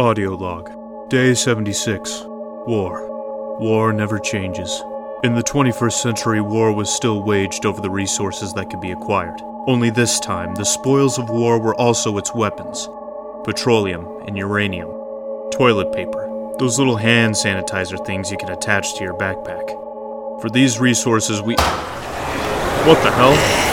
Audio log. Day 76. War. War never changes. In the 21st century, war was still waged over the resources that could be acquired. Only this time, the spoils of war were also its weapons petroleum and uranium, toilet paper, those little hand sanitizer things you can attach to your backpack. For these resources, we. What the hell?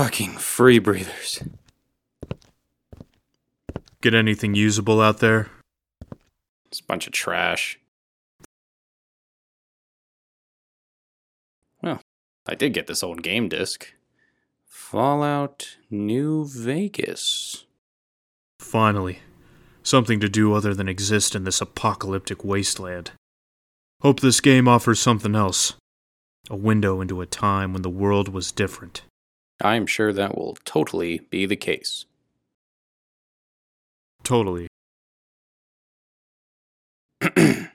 Fucking free breathers. Get anything usable out there? It's a bunch of trash. Well, I did get this old game disc. Fallout New Vegas. Finally. Something to do other than exist in this apocalyptic wasteland. Hope this game offers something else. A window into a time when the world was different. I'm sure that will totally be the case. Totally.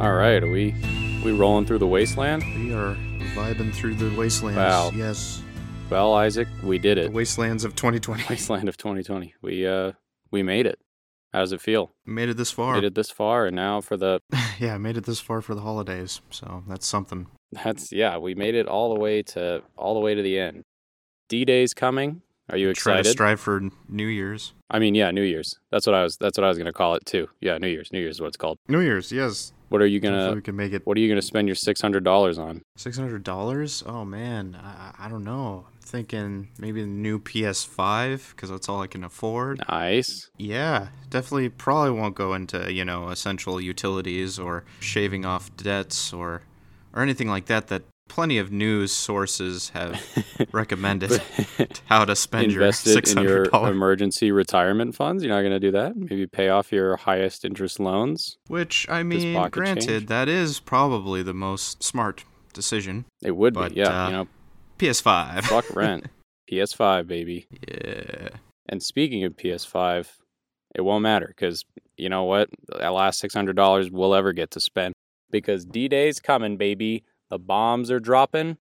All right, are we we rolling through the wasteland? We are vibing through the wastelands. Wow. Yes. Well, Isaac, we did The it. wastelands of 2020. Wasteland of 2020. We uh we made it. How does it feel? Made it this far. Made it this far, and now for the yeah, made it this far for the holidays. So that's something. that's yeah, we made it all the way to all the way to the end. D Day's coming. Are you excited? Try to strive for New Year's. I mean, yeah, New Year's. That's what I was. That's what I was gonna call it too. Yeah, New Year's. New Year's is what it's called. New Year's, yes. What are you gonna? we can make it What are you gonna spend your six hundred dollars on? six hundred dollars. Oh man, I, I don't know. I'm thinking maybe the new PS5 because that's all I can afford. Nice. Yeah, definitely. Probably won't go into you know essential utilities or shaving off debts or or anything like that. That plenty of news sources have recommended how to spend your six in your dollars. emergency retirement funds. You're not gonna do that. Maybe pay off your highest interest loans. Which I mean, granted, change. that is probably the most smart decision. It would But, be. Yeah. uh, you know, PS5. fuck rent. PS5, baby. yeah. And speaking of PS5, it won't matter because you know what? That last six hundred dollars we'll ever get to spend because D Day's coming, baby. The bombs are dropping.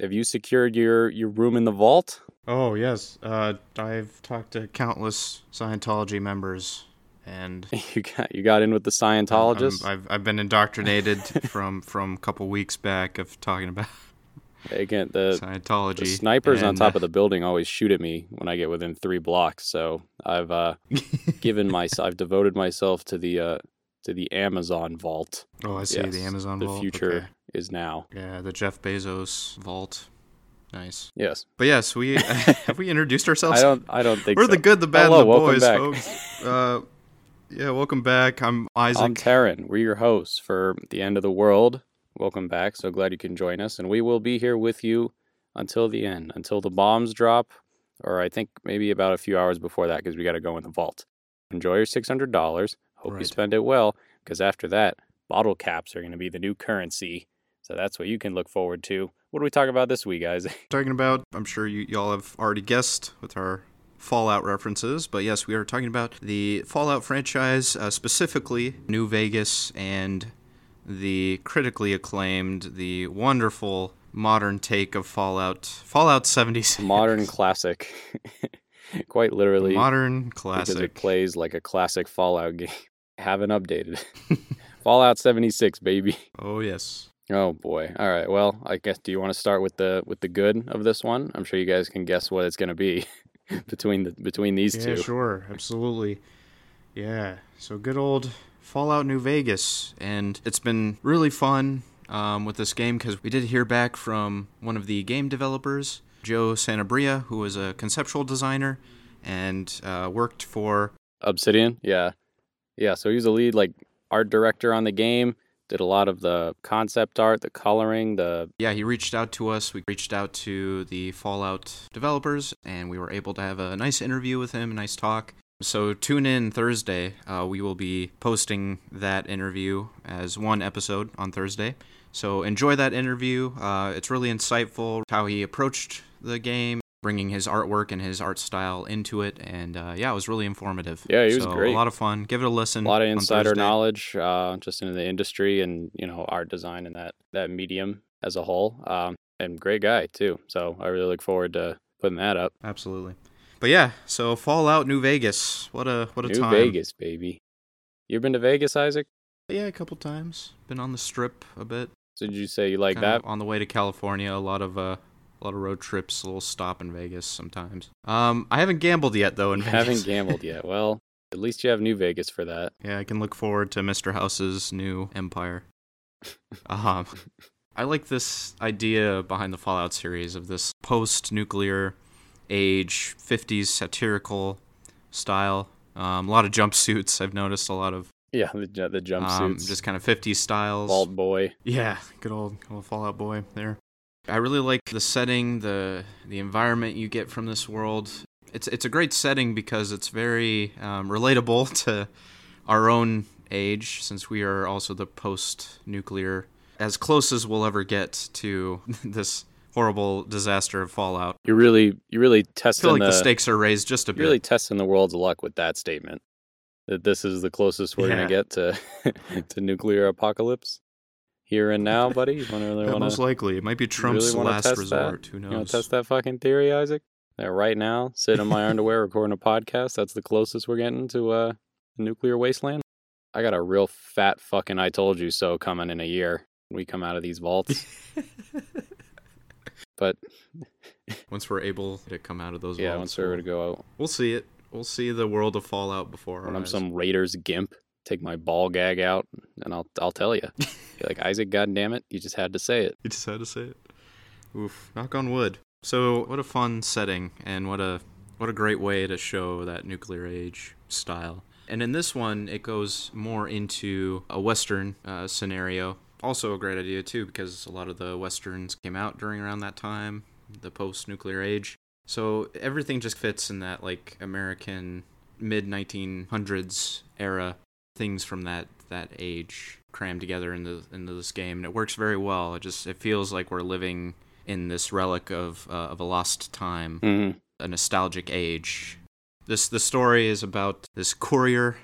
Have you secured your your room in the vault? Oh yes. Uh, I've talked to countless Scientology members, and you got you got in with the Scientologists. I've I've been indoctrinated from from a couple weeks back of talking about Again, the, Scientology. the snipers on top of the building always shoot at me when I get within three blocks. So I've uh, given my I've devoted myself to the uh, to the Amazon vault. Oh, I see the Yes, Amazon The vault. future okay. Is now. Yeah, the Jeff Bezos vault. Nice. Yes. But yes, we have we introduced ourselves. I don't. I don't think We're so. the good, the bad, Hello, and the boys, back. folks. Uh, yeah, welcome back. I'm Isaac. I'm Taryn. We're your hosts for the end of the world. Welcome back. So glad you can join us, and we will be here with you until the end, until the bombs drop, or I think maybe about a few hours before that, because we got to go in the vault. Enjoy your six hundred dollars. Hope you spend it well, because after that, bottle caps are going to be the new currency. So that's what you can look forward to. What do we talk about this week, guys? talking about. I'm sure you y'all have already guessed with our Fallout references, but yes, we are talking about the Fallout franchise, uh, specifically New Vegas and the critically acclaimed, the wonderful modern take of Fallout, Fallout 76. Modern classic, quite literally. modern classic. because it plays like a classic Fallout game. Haven't updated. Fallout 76, baby. oh yes. Oh boy. All right. Well, I guess do you want to start with the with the good of this one? I'm sure you guys can guess what it's going to be between the between these Yeah, two. sure, absolutely. Yeah, so good old Fallout New Vegas, and it's been really fun um, with this game because we did hear back from one of the game developers, Joe Sanabria, who was a conceptual designer and uh, worked for. Obsidian? Yeah. Yeah, so he was the lead like art director on the game, did a lot of the concept art, the coloring, the Yeah, he reached out to us. We reached out to the Fallout developers, and we were able to have a nice interview with him, a nice talk. So tune in Thursday. Uh, we will be posting that interview as one episode on Thursday. So enjoy that interview. Uh, it's really insightful how he approached the game, bringing his artwork and his art style into it, and uh, yeah, it was really informative. Yeah, he was great. A lot of fun. Give it a listen. a lot of insider knowledge uh, just into the industry and you know art design and that that medium as a whole um, and great guy too so i really look forward to putting that up Absolutely. But yeah, so Fallout New Vegas. What a what a new time. New Vegas baby you ever been to vegas isaac Yeah, a couple times. Been on the strip a bit. so did you say you like Kinda that on the way to California. A lot of uh, a lot of road trips. A little stop in Vegas sometimes. Um, I haven't gambled yet though in Vegas. haven't gambled yet well at least you have new vegas for that Yeah, I can look forward to Mr. House's new empire. um, I like this idea behind the Fallout series of this post-nuclear age, 50s satirical style. Um, a lot of jumpsuits. I've noticed a lot of yeah the, the um, jumpsuits just kind of 50s styles. bald boy Yeah, good old, good old Fallout boy there. I really like the setting, the the environment you get from this world. It's it's a great setting because it's very um, relatable to our own age, since we are also the post-nuclear, as close as we'll ever get to this horrible disaster of Fallout. you really you really I feel like the, the stakes are raised just a you're bit. really testing the world's luck with that statement that this is the closest we're Yeah. gonna get to to nuclear apocalypse here and now buddy you wanna really Yeah, wanna most likely, it might be Trump's wanna last resort. Who You want knows? to test that fucking theory, Isaac? That right now, sitting in my underwear recording a podcast. That's the closest we're getting to uh, a nuclear wasteland. I got a real fat fucking I told you so coming in a year when we come out of these vaults. but once we're able to come out of those yeah, vaults, once we're we'll- to go out, We'll see it. We'll see the world of Fallout before our when I'm eyes. some Raiders gimp, take my ball gag out and I'll I'll tell you. Be like, Isaac, God damn it, you just had to say it. You just had to say it. Oof. Knock on wood. So what a fun setting and what a what a great way to show that nuclear age style. And in this one, it goes more into a Western uh, scenario. Also a great idea too, because a lot of the westerns came out during around that time, the post-nuclear age. So everything just fits in that like American mid 1900s era things from that that age crammed together into into this game, and it works very well. It just it feels like we're living in this relic of uh, of a lost time, Mhm. a nostalgic age. This the story is about this courier,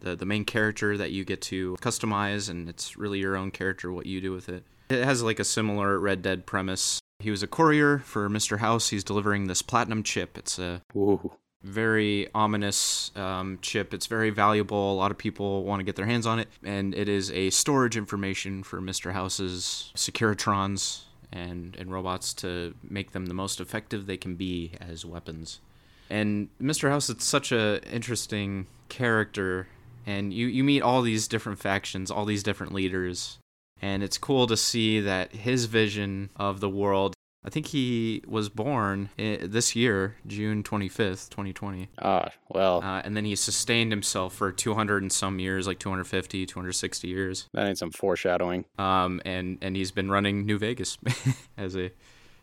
the the main character that you get to customize, and it's really your own character what you do with it. It has like a similar Red Dead premise. He was a courier for Mr. House. He's delivering this platinum chip. It's a Ooh. Very ominous um, chip. It's very valuable. A lot of people want to get their hands on it, and it is a storage information for Mr. House's Securitrons and and robots to make them the most effective they can be as weapons. And Mr. House, it's such a interesting character, and you you meet all these different factions, all these different leaders, and it's cool to see that his vision of the world. I think he was born this year, June 25th, 2020. Ah, well, Uh, and then he sustained himself for 200 and some years, like 250, 260 years. that ain't some foreshadowing. Um, and, and he's been running New Vegas as a,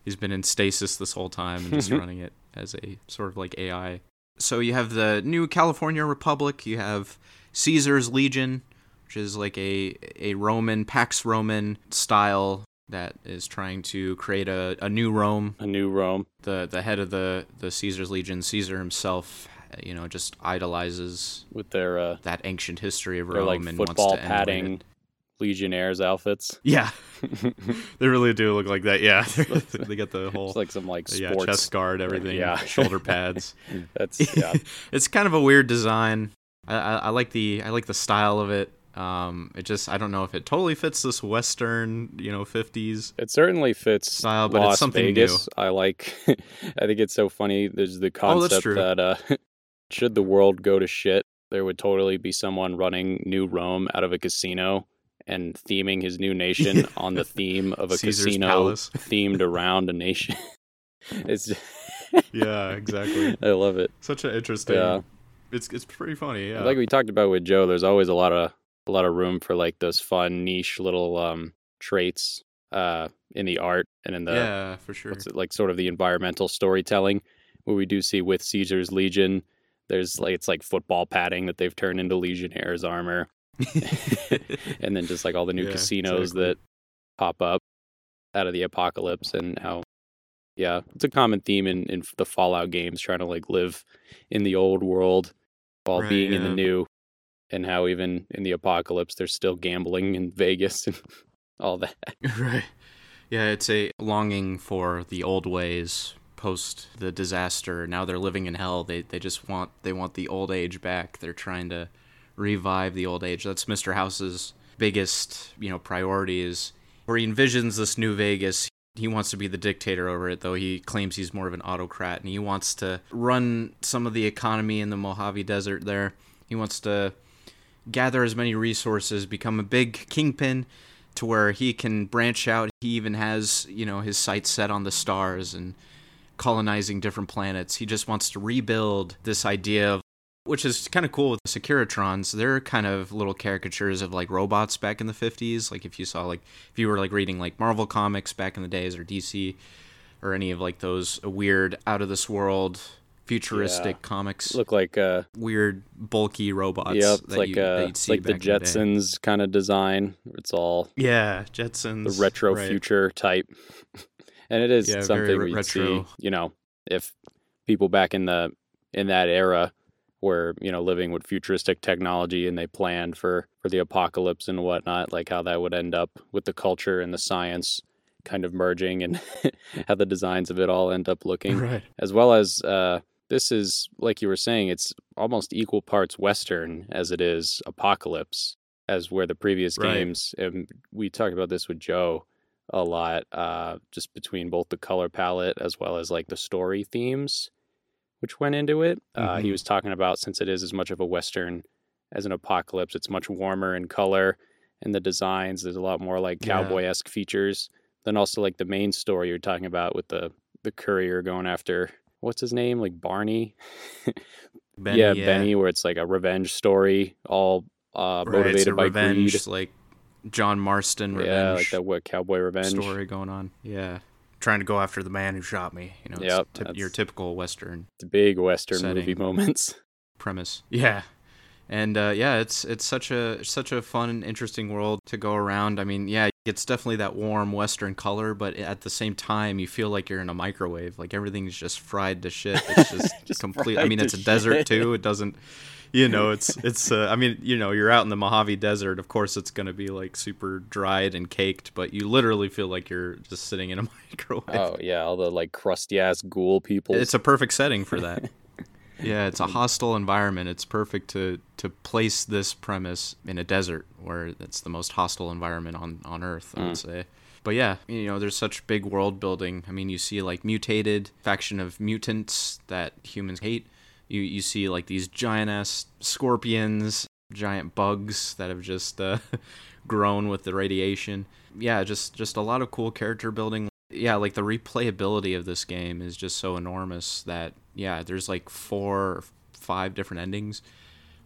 he's been in stasis this whole time and just running it as a sort of like AI. So you have the new California Republic, you have Caesar's Legion, which is like a, a Roman, Pax Roman style that is trying to create a, a new Rome A new Rome. the the head of the the Caesar's Legion, Caesar himself, you know, just idolizes with their uh, that ancient history of Rome like and football wants to emulate padding legionnaires outfits. Yeah, they really do look like that. Yeah, they got the whole It's like some like yeah sports. chest guard, everything, yeah. shoulder pads. That's yeah. it's kind of a weird design. I, I, I like the I like the style of it. Um, it just I don't know if it totally fits this Western, you know, fifties. It certainly fits Style, but it's something Vegas. I like. I think it's so funny. There's the Oh, concept true. that uh, should the world go to shit, there would totally be someone running New Rome out of a casino and theming his new nation on the theme of a Caesar's casino Palace. themed around a nation. it's. Yeah, exactly. I love it. Such an interesting. Yeah. It's it's pretty funny. Yeah. Like we talked about with Joe, there's always a lot of a lot of room for like those fun niche little um traits uh in the art and in the yeah, for sure. what's it like sort of the environmental storytelling what we do see with Caesar's Legion. There's like it's like football padding that they've turned into Legionnaires armor, and then just like all the new Yeah, casinos exactly. that pop up out of the apocalypse and how Yeah, it's a common theme in, in the Fallout games, trying to like live in the old world while Right, being in the new, and how even in the apocalypse, there's still gambling in Vegas and all that. right. Yeah, it's a longing for the old ways post the disaster. Now they're living in hell. They they just want they want the old age back. They're trying to revive the old age. That's Mr. House's biggest, you know, priority is where he envisions this new Vegas. He wants to be the dictator over it, though he claims he's more of an autocrat, and he wants to run some of the economy in the Mojave Desert there. He wants to gather as many resources, become a big kingpin to where he can branch out. He even has, you know, his sights set on the stars and colonizing different planets. He just wants to rebuild this idea of which is kind of cool with the Securitrons. They're kind of little caricatures of like robots back in the 50s. Like if you saw like if you were like reading like Marvel comics back in the days or DC or any of like those weird out of this world futuristic Yeah. comics, Look like uh, weird bulky robots. yep, that like you, that uh, you'd see like the back in day. Jetsons kind of design. It's all Yeah, Jetsons. the retro right. future type, and it is Yeah, something re- we'd see. You know, if people back in the in that era were you know living with futuristic technology and they planned for for the apocalypse and whatnot, like how that would end up with the culture and the science kind of merging and how the designs of it all end up looking Right. as well as uh, this is like you were saying it's almost equal parts western as it is apocalypse as where the previous Right. games and we talked about this with joe a lot uh, just between both the color palette as well as like the story themes which went into it uh, he Mhm. was talking about since it is as much of a western as an apocalypse it's much warmer in color and the designs there's a lot more like Yeah. cowboy-esque features then also like the main story you're talking about with the the courier going after what's his name like barney Benny, yeah, benny where it's like a revenge story all uh Right, motivated by revenge, greed like John Marston revenge yeah like that what cowboy revenge story going on. Yeah, trying to go after the man who shot me. You know, it's Yep, your typical western the big western movie moments premise. Yeah. And uh, yeah, it's it's such a such a fun and interesting world to go around. I mean, yeah, it's definitely that warm western color, but at the same time, you feel like you're in a microwave. Like everything's just fried to shit. It's just, Just complete. I mean, it's a desert too. It doesn't, you know, it's it's. Uh, I mean, you know, you're out in the Mojave Desert. Of course, it's gonna be like super dried and caked, but you literally feel like you're just sitting in a microwave. oh yeah all the like crusty ass ghoul people It's a perfect setting for that. yeah, it's a hostile environment. It's perfect to to place this premise in a desert where it's the most hostile environment on on Earth. I would say. But yeah, you know, there's such big world building. I mean, you see like mutated faction of mutants that humans hate. You you see like these giant ass scorpions, giant bugs that have just uh, grown with the radiation. Yeah, just just a lot of cool character building. Yeah, like the replayability of this game is just so enormous that yeah, there's like four or five different endings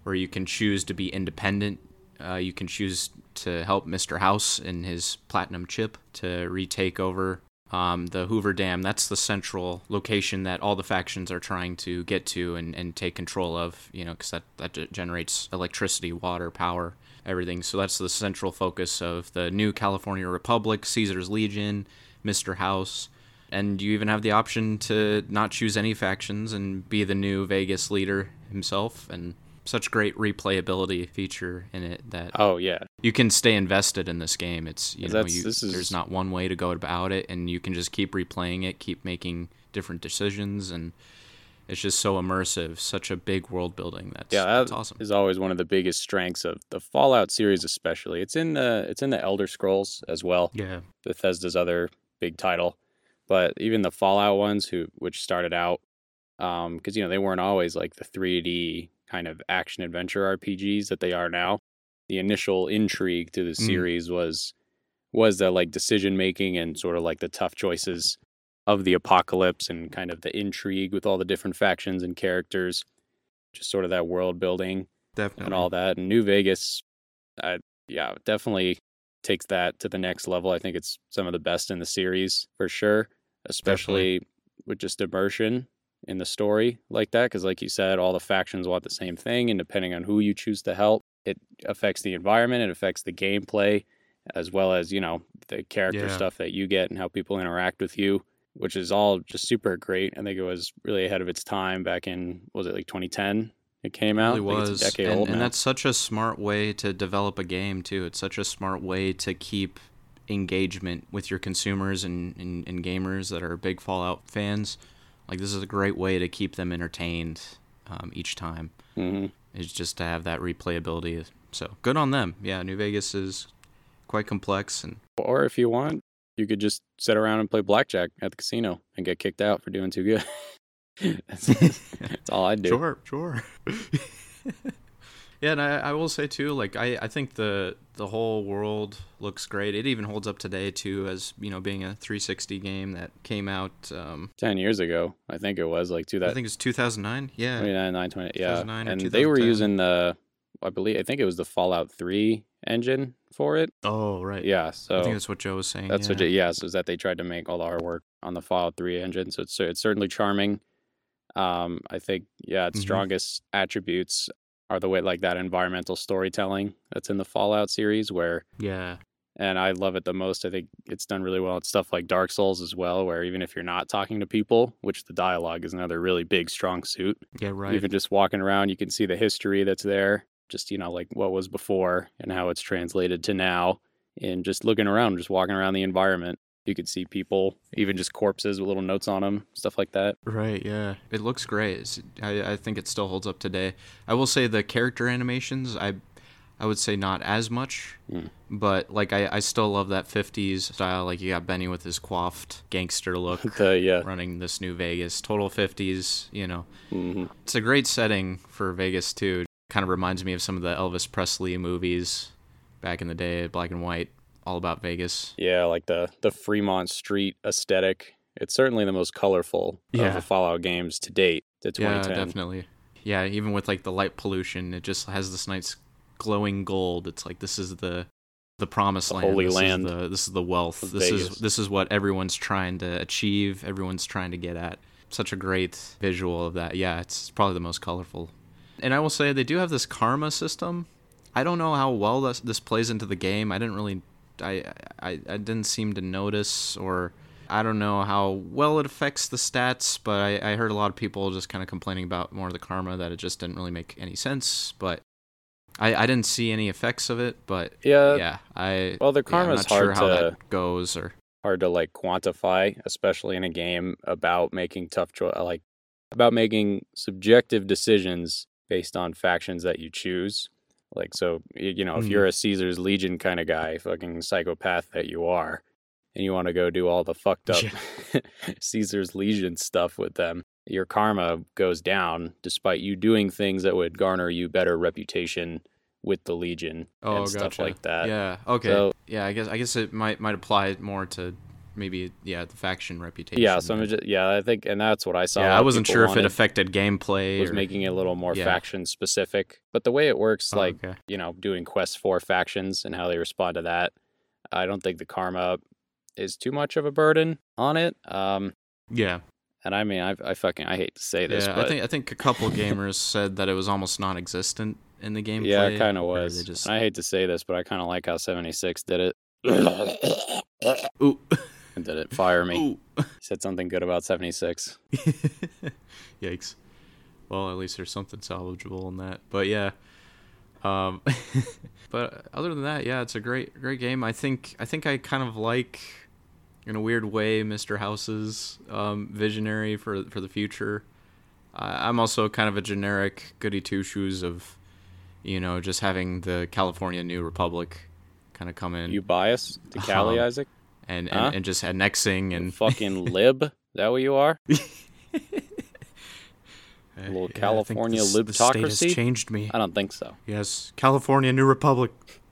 where you can choose to be independent. Uh, you can choose to help Mr. House in his platinum chip to retake over um, the Hoover Dam. That's the central location that all the factions are trying to get to and, and take control of, you know, because that, that generates electricity, water, power, everything. So that's the central focus of the new California Republic, Caesar's Legion, Mr. House. And you even have the option to not choose any factions and be the new Vegas leader himself. And such great replayability feature in it that oh yeah you can stay invested in this game. It's you know you, is- there's not one way to go about it, and you can just keep replaying it, keep making different decisions, and it's just so immersive. Such a big world building. That's yeah that's awesome. is always one of the biggest strengths of the fallout series especially it's in the it's in the elder scrolls as well Yeah, Bethesda's other big title, but even the Fallout ones, who which started out, um, because you know they weren't always like the 3D kind of action adventure RPGs that they are now. The initial intrigue to the Mm. series was was the like decision making and sort of like the tough choices of the apocalypse and kind of the intrigue with all the different factions and characters, just sort of that world building definitely. and all that. And New Vegas, I, yeah, definitely takes that to the next level. I think it's some of the best in the series for sure, especially with just immersion in the story like that. Because, like you said, all the factions want the same thing, and depending on who you choose to help, it affects the environment, it affects the gameplay, as well as you know the character Yeah. stuff that you get and how people interact with you. which is all just super great. I think it was really ahead of its time back in was it like 2010? It came out. It really was, it's a decade and, old and now. that's such a smart way to develop a game too. It's such a smart way to keep engagement with your consumers and, and, and gamers that are big Fallout fans. Like this is a great way to keep them entertained um, each time. Mhm. Is just to have that replayability. So good on them. Yeah, New Vegas is quite complex and Or if you want, you could just sit around and play blackjack at the casino and get kicked out for doing too good. that's, that's all I do. Sure, sure. yeah, and I, I will say too, like I, I think the the whole world looks great. It even holds up today too, as you know, being a 360 game that came out. Um, Ten years ago, I think it was like two I that think it's 2009. Yeah, 29, 920, yeah. 2009 And they were using the, I believe, I think it was the Fallout 3 engine for it. Oh right. Yeah, so I think that's what Joe was saying. That's yeah. what, it, yes, is that they tried to make all the artwork on the Fallout 3 engine. So it's it's certainly charming. Um, I think yeah, its Mhm. strongest attributes are the way like that environmental storytelling that's in the Fallout series, where Yeah. and I love it the most. I think it's done really well. It's stuff like Dark Souls as well, where even if you're not talking to people, which the dialogue is another really big strong suit, Yeah. Right. even just walking around, you can see the history that's there, just you know like what was before and how it's translated to now, and just looking around, just walking around the environment, you could see people, even just corpses with little notes on them, stuff like that. Right, yeah. It looks great. It's, I, I think it still holds up today. I will say the character animations, I I would say not as much, Mm. but like I, I still love that 50s style. Like you got Benny with his coiffed gangster look The yeah, running this new Vegas. Total 50s, you know. hmm It's a great setting for Vegas too. Kind of reminds me of some of the Elvis Presley movies back in the day, black and white, all about Vegas. yeah, like the the Fremont Street aesthetic. It's certainly the most colorful of the Fallout games to date. To Yeah, definitely. Yeah, even with like the light pollution, it just has this nice glowing gold. It's like this is the the promised The land. holy this land Is the, this is the wealth. This Vegas. is this is what everyone's trying to achieve. Everyone's trying to get at. Such a great visual of that. Yeah, it's probably the most colorful. And I will say they do have this karma system. I don't know how well this this plays into the game. I didn't really, I I, I didn't seem to notice or. I don't know how well it affects the stats, but I, I heard a lot of people just kind of complaining about more of the karma that it just didn't really make any sense. But I, I didn't see any effects of it. But Yeah, yeah, I Well, the I'm karma's not sure hard how to that goes or hard to like quantify, especially in a game about making tough choice, like about making subjective decisions based on factions that you choose. Like, so you know, if you're mm-hmm. a Caesar's Legion kind of guy, fucking psychopath that you are, and you want to go do all the fucked up Caesar's Legion stuff with them, your karma goes down despite you doing things that would garner you better reputation with the Legion oh and stuff gotcha. like that. Yeah. Okay. So- yeah. I guess I guess it might might apply more to maybe yeah the faction reputation. Yeah, so I'm just, yeah, I think, and that's what I saw. yeah, I wasn't sure if it affected gameplay was or making it a little more Yeah. faction specific. But the way it works, Oh, like okay. you know, doing quests for factions and how they respond to that, I don't think the karma is too much of a burden on it. Um, yeah. and I mean, I, I fucking, I hate to say this, yeah, but I think I think a couple gamers said that it was almost non-existent in the gameplay. yeah, it kind of was. Just I hate to say this, but I kind of like how 76 did it. ooh and did it fire me? Said something good about 76. Yikes. Well, at least there's something salvageable in that. But yeah. Um but other than that, yeah, it's a great great game. I think I think I kind of like in a weird way Mr. House's um visionary for for the future. I I'm also kind of a generic goody two shoes of you know, just having the California New Republic kind of come in You bias to Cali, Um, Isaac? And, huh? and, and just annexing and fucking lib? Is that what you are? Uh, little yeah, California this- the state has libtocracy? changed me. I don't think so. Yes, California, New Republic.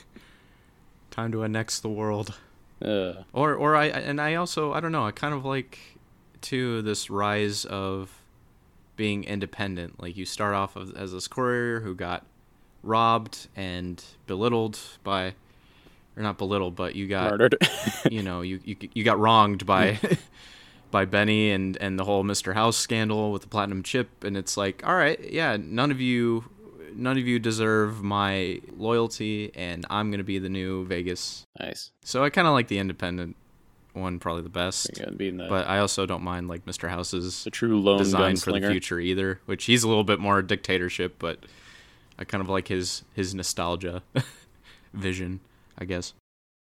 Time to annex the world. Ugh. Or, or I, and I also, I don't know. I kind of like, too, this rise of being independent. Like you start off as this courier who got robbed and belittled by, or not belittled, but you got, Murdered. you know, you, you you got wronged by by Benny and and the whole Mr. House scandal with the platinum chip and it's like, all right, yeah, none of you none of you deserve my loyalty and I'm going to be the new Vegas. nice. So I kind of like the independent one probably the best. The, But I also don't mind like Mr. House's the true lone design for the future either, which he's a little bit more dictatorship, but I kind of like his his nostalgia vision, I guess.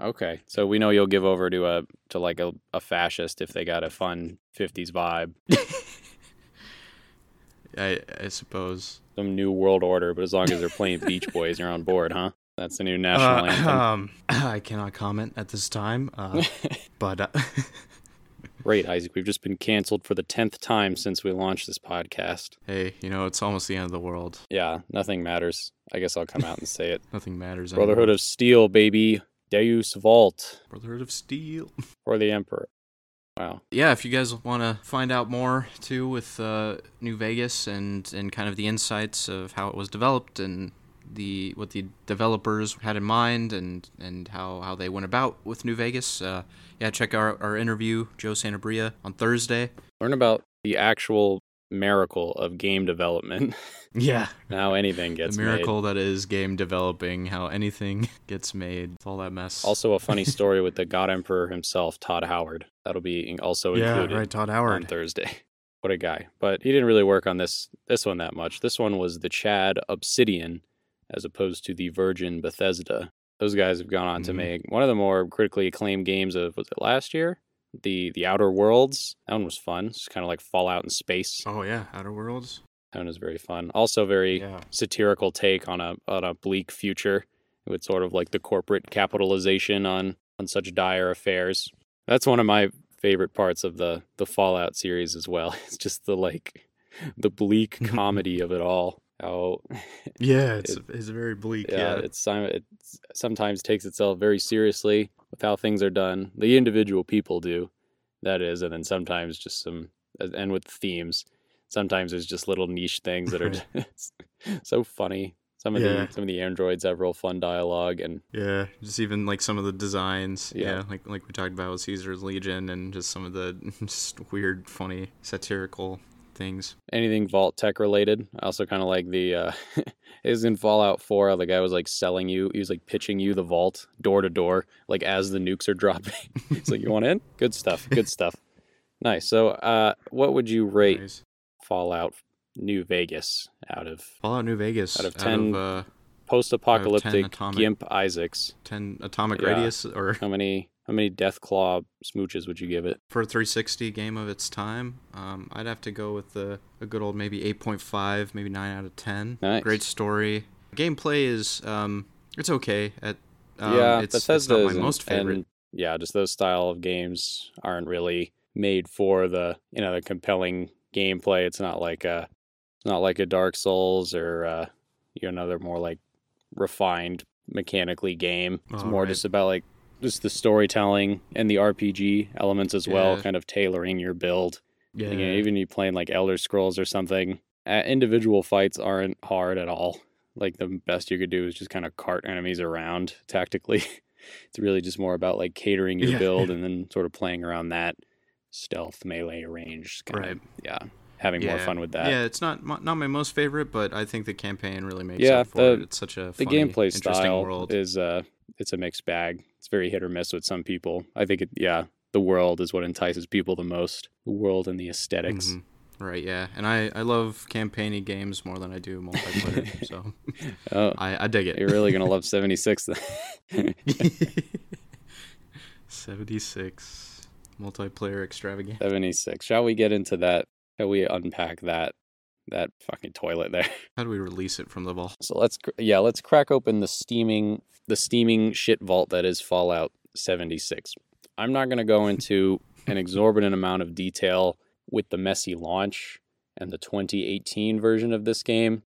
Okay, so we know you'll give over to a to like a, a fascist if they got a fun '50s vibe, I I suppose. some new world order. But as long as they're playing Beach Boys, you're on board, huh? That's the new national Uh, anthem. um, I cannot comment at this time, uh, but uh, Great, Isaac. We've just been canceled for the tenth time since we launched this podcast. hey, you know it's almost the end of the world. Yeah, nothing matters. I guess I'll come out and say it. Nothing matters. Brotherhood anymore. of Steel, baby. Deus Vault Brotherhood of Steel. for the Emperor. Wow. yeah, if you guys want to find out more too with uh, New Vegas and and kind of the insights of how it was developed and the what the developers had in mind and and how how they went about with New Vegas, uh, yeah, check our our interview Joe Sanabria on Thursday. Learn about the actual miracle of game development. Yeah, how anything gets the made. miracle that is game developing, how anything gets made, it's all that mess. Also, a funny story with the God Emperor himself, Todd Howard. That'll be also yeah, included right, Todd Howard on Thursday. What a guy! But he didn't really work on this this one that much. This one was the Chad Obsidian, as opposed to the Virgin Bethesda. Those guys have gone on to Mhm. make one of the more critically acclaimed games of was it last year? The the Outer Worlds. That one was fun. It's kind of like Fallout in space. Oh yeah, Outer Worlds. That one was very fun. Also very Yeah. satirical take on a on a bleak future with sort of like the corporate capitalization on on such dire affairs. That's one of my favorite parts of the the Fallout series as well. It's just the like the bleak comedy of it all. How Yeah, it's it's very bleak. yeah, Yeah, it's it sometimes takes itself very seriously with how things are done. The individual people do, that is, and then sometimes just some uh, and with themes. Sometimes there's just little niche things that are just so funny. Some of Yeah. the some of the androids have real fun dialogue, and Yeah, just even like some of the designs. Yeah. Yeah, like like we talked about with Caesar's Legion and just some of the just weird, funny, satirical things. anything Vault-Tec related. I also kind of like the uh, is in Fallout Four. The guy was like selling you. He was like pitching you the vault door to door, like as the nukes are dropping. it's like you want in? Good stuff. Good stuff. Nice. So, uh, what would you rate Nice. Fallout New Vegas out of Fallout New Vegas Out of 10 uh, post-apocalyptic Gimp Isaacs? ten atomic Yeah. radius, or How many how many Deathclaw smooches would you give it? for a 360 game of its time, um, I'd have to go with the a good old maybe 8.5, maybe nine out of 10. Nice. Great story. Gameplay is um, it's okay. At um, yeah, it's, it's not my most favorite. And yeah, just those style of games aren't really made for the you know the compelling gameplay. It's not like a it's not like a Dark Souls or uh, you know another more like refined mechanically game. It's Oh, more right. just about like just the storytelling and the RPG elements as well, Yeah. kind of tailoring your build. yeah, Again, even you playing like Elder Scrolls or something, uh, individual fights aren't hard at all. Like the best you could do is just kind of cart enemies around tactically. it's really just more about like catering your Yeah, build and then sort of playing around that stealth melee range. Kind Right. Of, yeah, having more fun with that. Yeah, it's not my- not my most favorite, but I think the campaign really makes Yeah, up for the- it. It's such a the funny, gameplay interesting style world. is uh it's a mixed bag. It's very hit or miss with some people. I think it yeah, the world is what entices people the most. The world and the esthetics Mhm. Right, yeah, and I I love campaigny games more than I do multiplayer, so Oh, I I dig it. you're really gonna love 76 then. Seventy six multiplayer extravaganza. 76. Shall we get into that? Shall we unpack that that fucking toilet there? How do we release it from the vault? So let's yeah, let's crack open the steaming the steaming shit vault that is Fallout 76. I'm not going to go into an exorbitant amount of detail with the messy launch and the 2018 version of this game.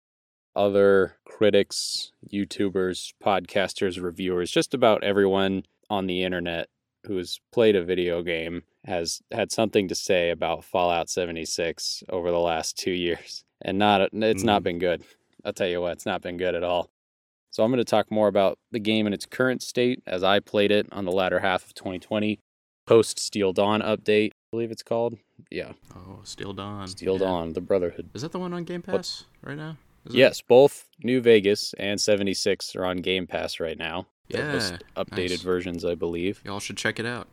Other critics, YouTubers, podcasters, reviewers, just about everyone on the internet who has played a video game has had something to say about Fallout 76 over the last 2 years. And not it's not Mhm. been good. I'll tell you what, it's not been good at all. So I'm going to talk more about the game in its current state as I played it on the latter half of 2020, post Steel Dawn update, I believe it's called. Yeah, Oh, Steel Dawn. Steel yeah. Dawn, the Brotherhood. Is that the one on Game Pass right now? Is it? Yes, both New Vegas and 76 are on Game Pass right now. Yeah. updated nice. versions, I believe. Y'all should check it out.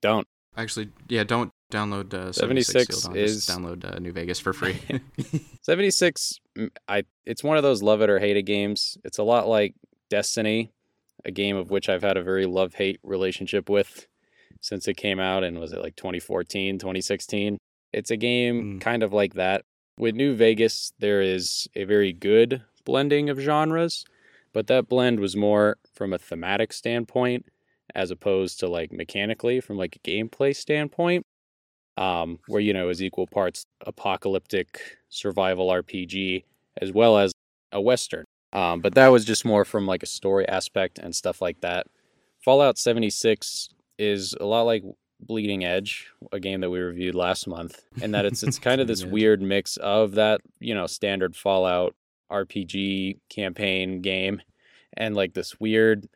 Don't. Actually, yeah, don't download uh, 76 76 is- download uh, New Vegas for free. 76 mm, I it's one of those love it or hate it games. It's a lot like Destiny, a game of which I've had a very love-hate relationship with since it came out and was it like 2014, 2016. It's a game Mm. kind of like that. With New Vegas, there is a very good blending of genres, but that blend was more from a thematic standpoint as opposed to like mechanically from like a gameplay standpoint um, where you know is equal parts apocalyptic survival RPG as well as a western. Um, but that was just more from like a story aspect and stuff like that. Fallout 76 is a lot like Bleeding Edge, a game that we reviewed last month, and that it's it's kind of this weird mix of that you know standard Fallout RPG campaign game and like this weird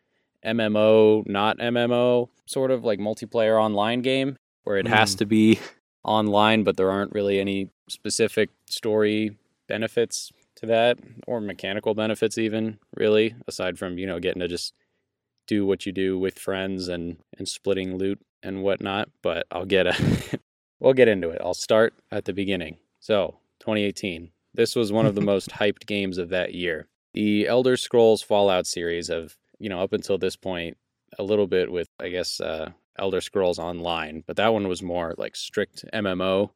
MMO, not MMO, sort of like multiplayer online game where it has Mm. to be online, but there aren't really any specific story benefits to that or mechanical benefits, even really, aside from, you know, getting to just do what you do with friends and, and splitting loot and whatnot. But I'll get a, we'll get into it. I'll start at the beginning. So, 2018. This was one of the most hyped games of that year. The Elder Scrolls Fallout series have, you know, up until this point, a little bit with, I guess, uh, Elder Scrolls Online, but that one was more like strict MMO.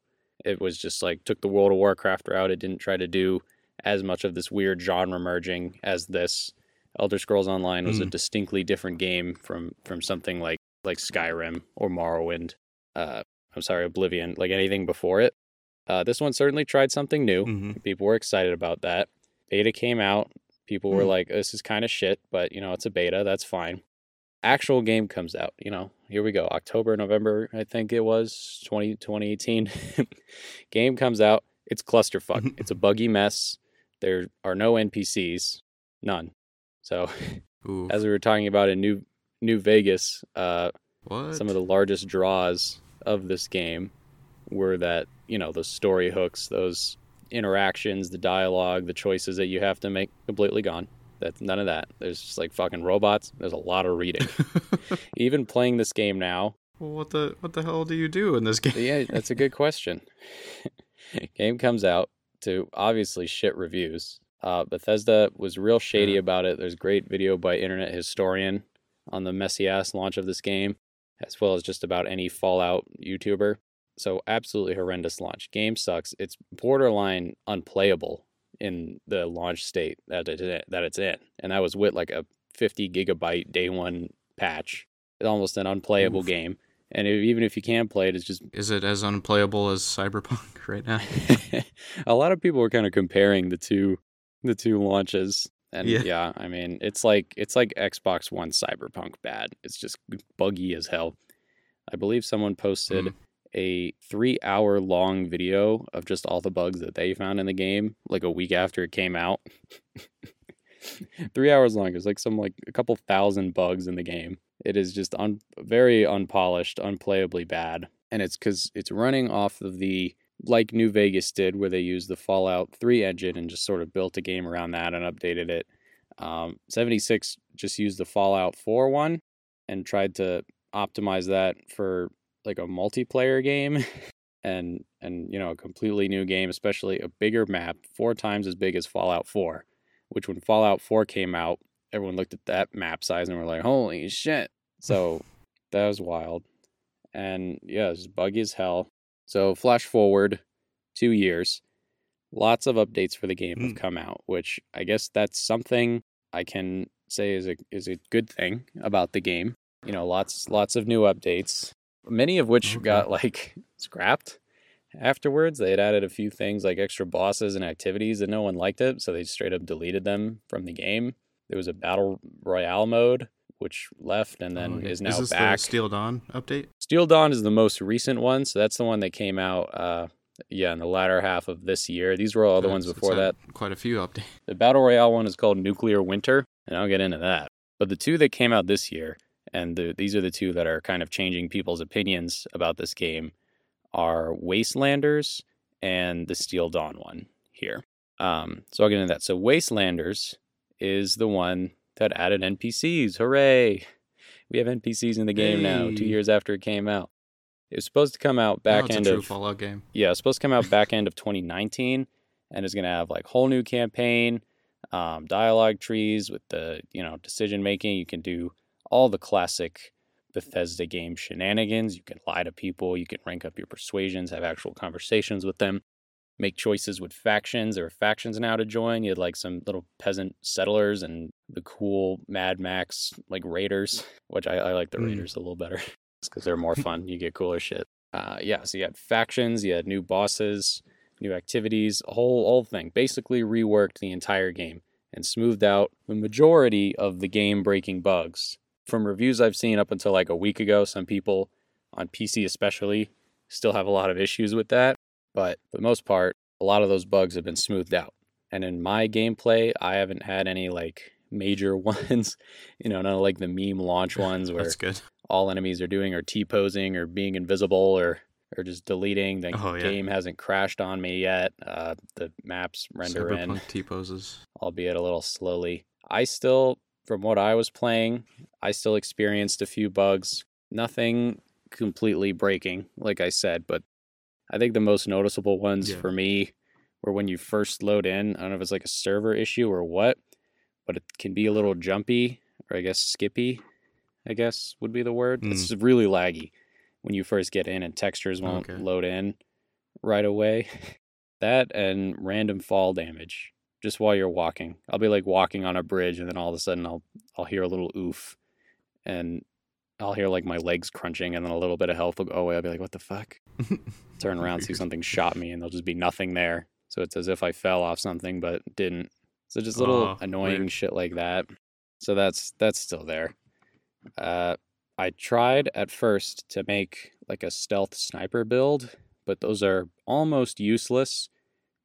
It was just like took the World of Warcraft route. It didn't try to do as much of this weird genre merging as this. Elder Scrolls Online was a Mm. distinctly different game from from something like like Skyrim or Morrowind. Uh, I'm sorry, Oblivion, like anything before it. Uh, this one certainly tried something new. Mhm. People were excited about that. Beta came out. People were Hmm. like, this is kind of shit, but you know, it's a beta. That's fine. Actual game comes out, you know, here we go. October, November, I think it was 20, 2018. game comes out. It's clusterfuck. it's a buggy mess. There are no NPCs, none. So, Ooh, as we were talking about in New New Vegas, uh, what? some of the largest draws of this game were that you know those story hooks those interactions the dialogue the choices that you have to make completely gone that's none of that. There's just like fucking robots. There's a lot of reading. Even playing this game now. Well, what the what the hell do you do in this game? yeah that's a good question. Game comes out to obviously shit reviews. Uh, bethesda was real shady Yeah. about it. There's great video by internet historian on the messy ass launch of this game as well as just about any fallout youtuber. So absolutely horrendous launch. Game sucks. It's borderline unplayable in the launch state that it, that it's in and that was with like a 50 gigabyte day one patch it's almost an unplayable Oof. game and if, even if you can play it it's just Is it as unplayable as Cyberpunk right now? a lot of people were kind of comparing the two the two launches and yeah. Yeah. i mean it's like it's like xbox one cyberpunk bad it's just buggy as hell i believe someone posted Mm. A three hour long video of just all the bugs that they found in the game like a week after it came out three hours long. There's like some like a couple thousand bugs in the game. It is just un- very unpolished, unplayably bad, and it's because it's running off of the like New Vegas did, where they used the Fallout 3 engine and just sort of built a game around that and updated it. Um, 76 just used the Fallout 4 one and tried to optimize that for like a multiplayer game and and you know a completely new game especially a bigger map four times as big as fallout 4 which when fallout 4 came out everyone looked at that map size and were like holy shit. So that was wild. And yeah it's buggy as hell. So flash forward two years lots of updates for the game have Mm. come out which i guess that's something i can say is a is a good thing about the game. You know lots lots of new updates many of which Okay. got like scrapped afterwards they had added a few things like extra bosses and activities and no one liked it so they straight up deleted them from the game there was a battle royale mode which left and then Oh, okay. is now this back the Steel Dawn update? Steel Dawn is the most recent one, so that's the one that came out, uh, yeah, in the latter half of this year. These were all the Yeah, ones before that. Quite a few updates. The Battle Royale one is called Nuclear Winter, and I'll get into that. But the two that came out this year, and the, these are the two that are kind of changing people's opinions about this game, are Wastelanders and the Steel Dawn one here. Um, so I'll get into that. So Wastelanders is the one that added NPCs. Hooray! we have NPCs in the game now. Two years after it came out, it was supposed to come out back it's end of Fallout game. yeah, it's supposed to come out back end of 2019, and it's gonna have like whole new campaign, um, dialogue trees with the you know decision making. You can do all the classic Bethesda game shenanigans. You can lie to people. You can rank up your persuasions, have actual conversations with them, make choices with factions. There are factions now to join. You had like some little peasant settlers and the cool Mad Max like raiders, which I, I like the Mm. raiders a little better because they're more fun. You get cooler shit uh, yeah, so you had factions, you had new bosses, new activities, a whole whole thing. Basically reworked the entire game and smoothed out the majority of the game breaking bugs. From reviews I've seen up until like a week ago, some people on PC especially still have a lot of issues with that, but for the most part, a lot of those bugs have been smoothed out. And in my gameplay, I haven't had any like major ones, you know, none of like the meme launch ones where all enemies are doing are T posing or being invisible or or just deleting. The Oh, yeah. game hasn't crashed on me yet. Uh, the maps render in, T poses. albeit a little slowly. I still, from what I was playing, I still experienced a few bugs. Nothing completely breaking, like I said, but I think the most noticeable ones Yeah. for me were when you first load in. I don't know if it's like a server issue or what, but it can be a little jumpy or I guess skippy, I guess would be the word. It's hmm. really laggy when you first get in and textures won't Okay. load in right away. that and random fall damage just while you're walking. I'll be like walking on a bridge and then all of a sudden I'll I'll hear a little oof and I'll hear like my legs crunching and then a little bit of health will go away. I'll be like, what the fuck? Turn around, see something shot me and there'll just be nothing there. So it's as if I fell off something but didn't. So just little Oh, annoying weird. shit like that. So that's that's still there. Uh I tried at first to make like a stealth sniper build, but those are almost useless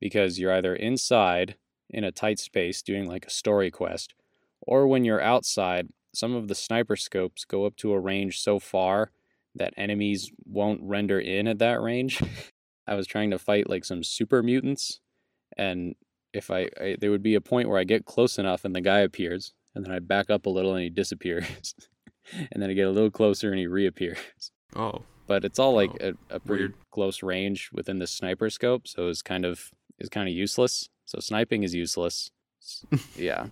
because you're either inside in a tight space doing like a story quest, or when you're outside, some of the sniper scopes go up to a range so far that enemies won't render in at that range. I was trying to fight like some super mutants, and if I, I there would be a point where I get close enough and the guy appears, and then I back up a little and he disappears, and then I get a little closer and he reappears Oh, but it's all like Oh, a, a pretty weird. close range within the sniper scope, so it's kind of is kind of useless. So sniping is useless. Yeah,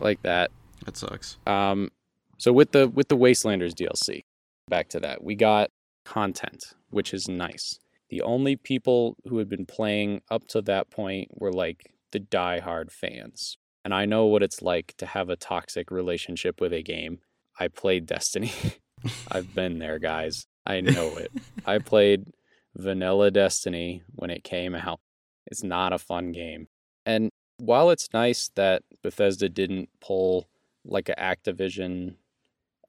like that. that sucks. Um, so with the with the Wastelanders DLC, back to that, we got content, which is nice. The only people who had been playing up to that point were like the diehard fans, and I know what it's like to have a toxic relationship with a game. I played Destiny. I've been there, guys. I know it. I played vanilla Destiny when it came out. It's not a fun game. And while it's nice that Bethesda didn't pull like an Activision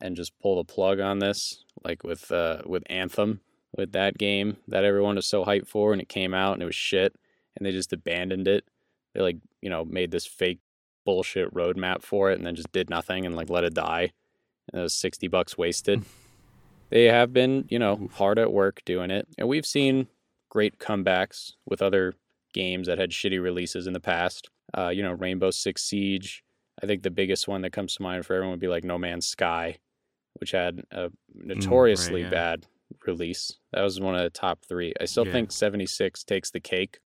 and just pull the plug on this, like with uh, with Anthem, with that game that everyone was so hyped for, and it came out and it was shit, and they just abandoned it. They like you know made this fake bullshit roadmap for it, and then just did nothing and like let it die, and it was sixty bucks wasted. they have been you know hard at work doing it, and we've seen great comebacks with other games that had shitty releases in the past. Uh, you know, Rainbow Six Siege. I think the biggest one that comes to mind for everyone would be like No Man's Sky, which had a notoriously yeah. bad release. That was one of the top three. I still Yeah. think 76 takes the cake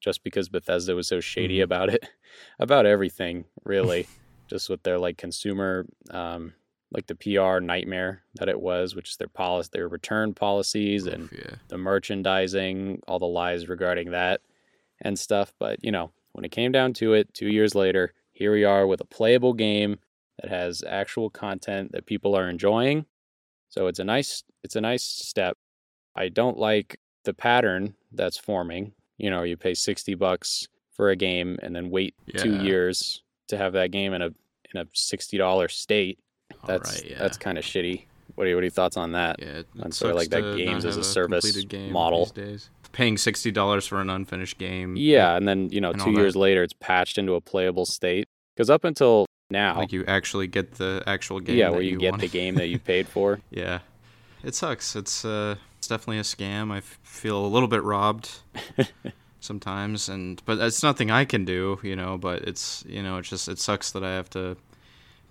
just because Bethesda was so shady Mhm. about it, about everything, really. just with their like consumer, um, like the PR nightmare that it was, which is their policy, their return policies and Oof, yeah. the merchandising, all the lies regarding that and stuff. But, you know, when it came down to it, two years later, here we are with a playable game that has actual content that people are enjoying. So it's a nice it's a nice step. I don't like the pattern that's forming. You know, you pay 60 bucks for a game and then wait 2 years to have that game in a in a $60 state. That's right, yeah. that's kind of shitty. What are, your- what are your thoughts on that? Yeah, it, on sort of like that games as a service game model. these days. Paying sixty dollars for an unfinished game. Yeah, and then you know, two years that. later, it's patched into a playable state. Because up until now, like you actually get the actual game. yeah, where you, get the game that you paid for. Yeah, it sucks. It's uh, it's definitely a scam. I f- feel a little bit robbed sometimes, and but it's nothing I can do, you know. But it's you know, it's just it sucks that I have to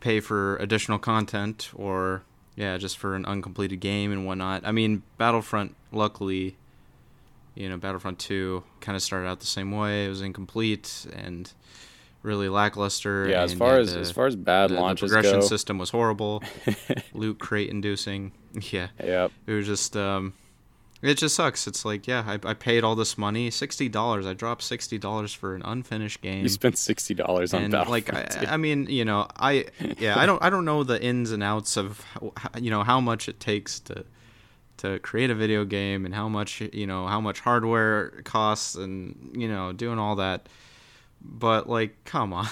pay for additional content or yeah, just for an uncompleted game and whatnot. I mean, Battlefront, luckily, you know, Battlefront 2 kind of started out the same way. It was incomplete and really lackluster. Yeah, as far as the- as far as bad the, the progression go. system was horrible, loot crate inducing. Yeah, Yep. it was just um, it just sucks. It's like yeah, I, I paid all this money, sixty dollars. I dropped sixty dollars for an unfinished game. You spent sixty dollars on and Battlefront. like 2. I, I mean you know i yeah i don't i don't know the ins and outs of how- you know how much it takes to to create a video game and how much you know how much hardware costs and you know doing all that. But like come on.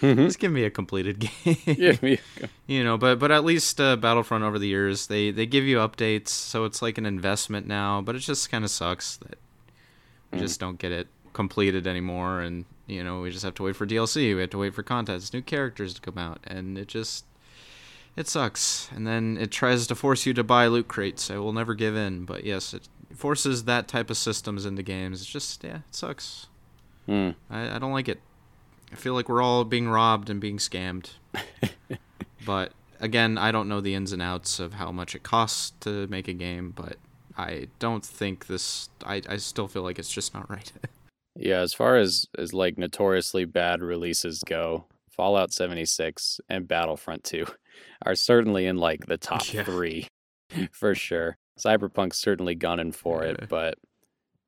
Just give me a completed game. Yeah, me- you know but but at least uh, battlefront over the years they they give you updates so it's like an investment now but it just kind of sucks that we just don't get it completed anymore and you know we just have to wait for dlc we have to wait for contents new characters to come out and it just it sucks and then it tries to force you to buy loot crates i will never give in but yes it forces that type of systems into games it's just yeah it sucks Hmm. I, I don't like it. I feel like we're all being robbed and being scammed. but again, I don't know the ins and outs of how much it costs to make a game, but I don't think this. I, I still feel like it's just not right. Yeah, as far as as like notoriously bad releases go, Fallout 76 and Battlefront 2 are certainly in like the top Yeah. 3 for sure. Cyberpunk's certainly gunning for it, but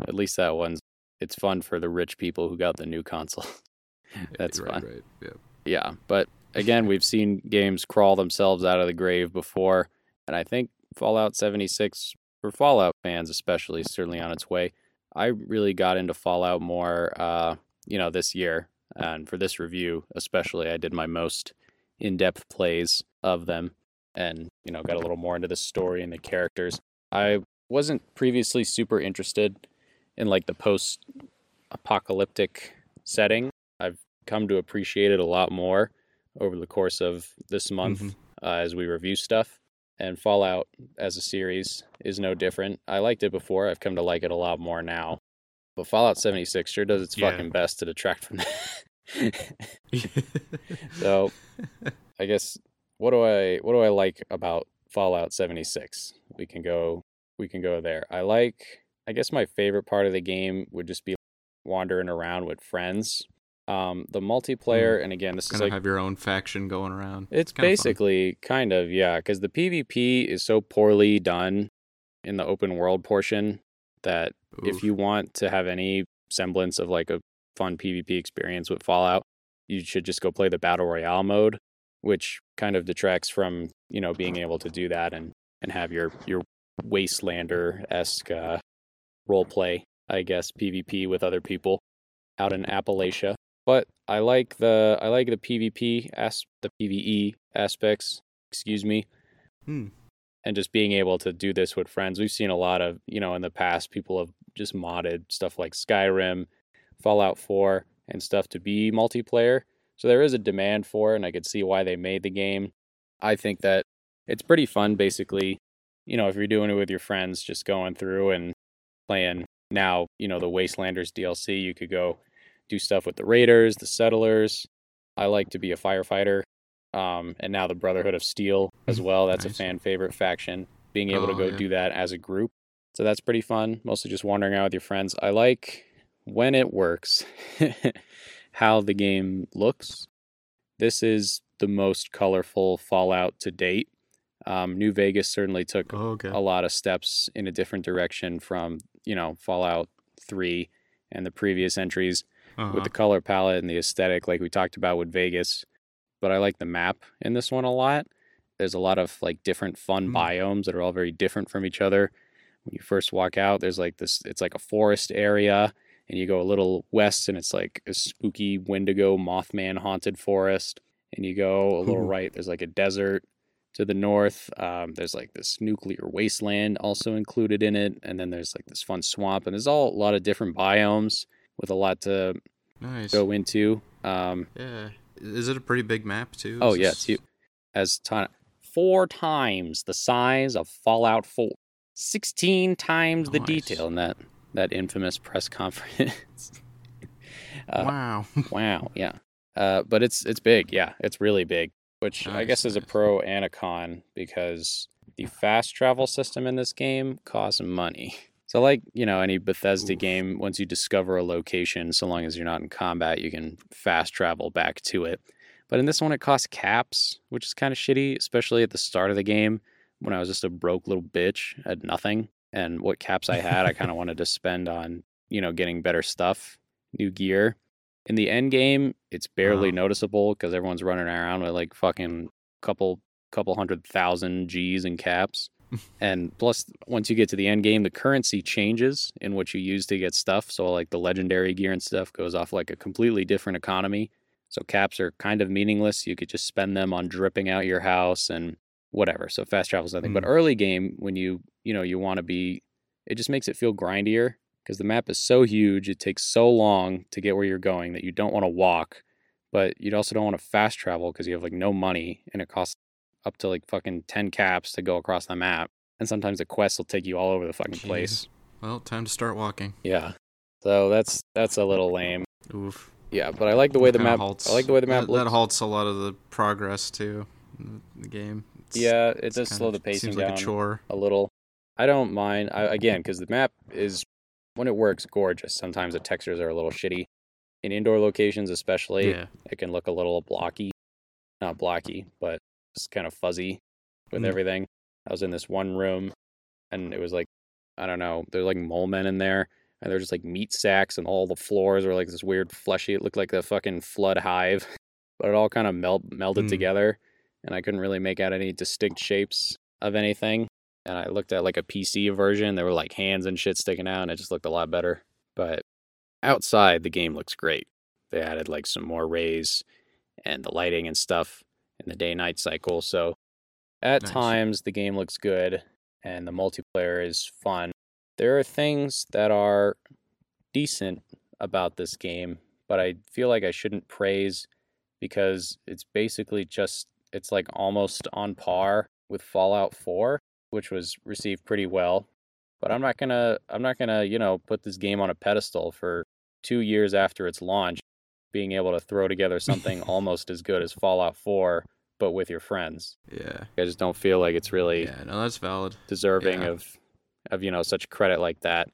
at least that one's it's fun for the rich people who got the new console. That's right, fun. Right. Yeah. Yeah, but again, we've seen games crawl themselves out of the grave before, and I think Fallout 76 for Fallout fans especially is certainly on its way. I really got into Fallout more uh, you know, this year, and for this review especially, I did my most in-depth plays of them and, you know, got a little more into the story and the characters. I wasn't previously super interested in like the post apocalyptic setting. I've come to appreciate it a lot more over the course of this month Mhm. uh, as we review stuff. And Fallout as a series is no different. I liked it before. I've come to like it a lot more now. But Fallout 76 sure does its Yeah. fucking best to detract from that. so, I guess what do I what do I like about Fallout 76? We can go we can go there. I like I guess my favorite part of the game would just be wandering around with friends. Um, the multiplayer, and again, this is kind of like have your own faction going around. it's kinda basically kind of yeah, because the PvP is so poorly done in the open world portion that if you want to have any semblance of like a fun PvP experience with Fallout, you should just go play the battle royale mode, which kind of detracts from you know being able to do that and and have your your wastelander esque uh, role play, I guess PvP with other people out in Appalachia. But I like the I like the PvP as the PvE aspects. Excuse me Hmm. and just being able to do this with friends. We've seen a lot of, you know, in the past, people have just modded stuff like Skyrim, Fallout 4, and stuff to be multiplayer. So there is a demand for it, and I could see why they made the game. I think that it's pretty fun, basically, you know, if you're doing it with your friends, just going through and playing. Now, you know, the Wastelanders DLC, you could go do stuff with the Raiders, the Settlers. I like to be a firefighter um, and now the Brotherhood of Steel as well. That's Nice. a fan favorite faction. Being able to Oh, go yeah. do that as a group, so that's pretty fun. Mostly just wandering out with your friends. I like when it works, how the game looks. This is the most colorful Fallout to date. Um, New Vegas certainly took Oh, okay. a lot of steps in a different direction from you know Fallout Three and the previous entries Uh-huh. with the color palette and the aesthetic, like we talked about with Vegas. But I like the map in this one a lot. There's a lot of like different fun Mm. biomes that are all very different from each other. When you first walk out, there's like this, it's like a forest area, and you go a little west, and it's like a spooky Wendigo Mothman haunted forest. And you go a little Ooh. right, there's like a desert. To the north, um, there's like this nuclear wasteland also included in it, and then there's like this fun swamp, and there's all a lot of different biomes with a lot to nice. go into. Um, Yeah. Is it a pretty big map too? oh Is yeah, this- it's as ton four times the size of Fallout Four. Sixteen times the detail in that that infamous press conference. uh, wow. wow, yeah. Uh, but it's it's big, yeah. It's really big. Which I guess is a pro and a con because the fast travel system in this game costs money. So, like, you know, any Bethesda Oof. game, once you discover a location, so long as you're not in combat, you can fast travel back to it. But in this one, it costs caps, which is kind of shitty, especially at the start of the game when I was just a broke little bitch, at nothing. And what caps I had, I kind of wanted to spend on, you know, getting better stuff, new gear. In the end game, it's barely Wow. noticeable because everyone's running around with like fucking couple couple hundred thousand G's in caps. and plus, once you get to the end game, the currency changes in what you use to get stuff. So, like the legendary gear and stuff goes off like a completely different economy. So, caps are kind of meaningless. You could just spend them on dripping out your house and whatever. So, fast travel is nothing. But Mm. early game, when you you know you want to be, it just makes it feel grindier because the map is so huge. It takes so long to get where you're going that you don't want to walk, but you also don't want to fast travel because you have like no money and it costs up to like fucking 10 caps to go across the map. And sometimes the quests will take you all over the fucking place. Well, time to start walking. Yeah. So that's that's a little lame. Oof. Yeah, but I like the way the map halts- I like the way the map that, looks. that halts a lot of the progress too. in The game. It's- yeah, it does slow the pacing seems down like a chore. a little. I don't mind I, again because the map is when it works gorgeous. Sometimes the textures are a little shitty. In indoor locations, especially, Yeah. it can look a little blocky. Not blocky, but just kind of fuzzy with Mm. everything. I was in this one room and it was like, I don't know, there's like mole men in there and they're just like meat sacks and all the floors were like this weird fleshy. It looked like the fucking flood hive, but it all kind of melt melded Mm. together and I couldn't really make out any distinct shapes of anything. And I looked at like a PC version, there were like hands and shit sticking out and it just looked a lot better. But outside, the game looks great. They added like some more rays and the lighting and stuff in the day night cycle. So at Nice. times the game looks good and the multiplayer is fun. There are things that are decent about this game, but I feel like I shouldn't praise because it's basically just it's like almost on par with Fallout 4, which was received pretty well. But mm. I'm not going to I'm not to, you know, put this game on a pedestal for 2 years after its launch being able to throw together something almost as good as Fallout 4 but with your friends. Yeah. I just don't feel like it's really Yeah. No, that's valid. deserving Yeah. of of you know such credit like that.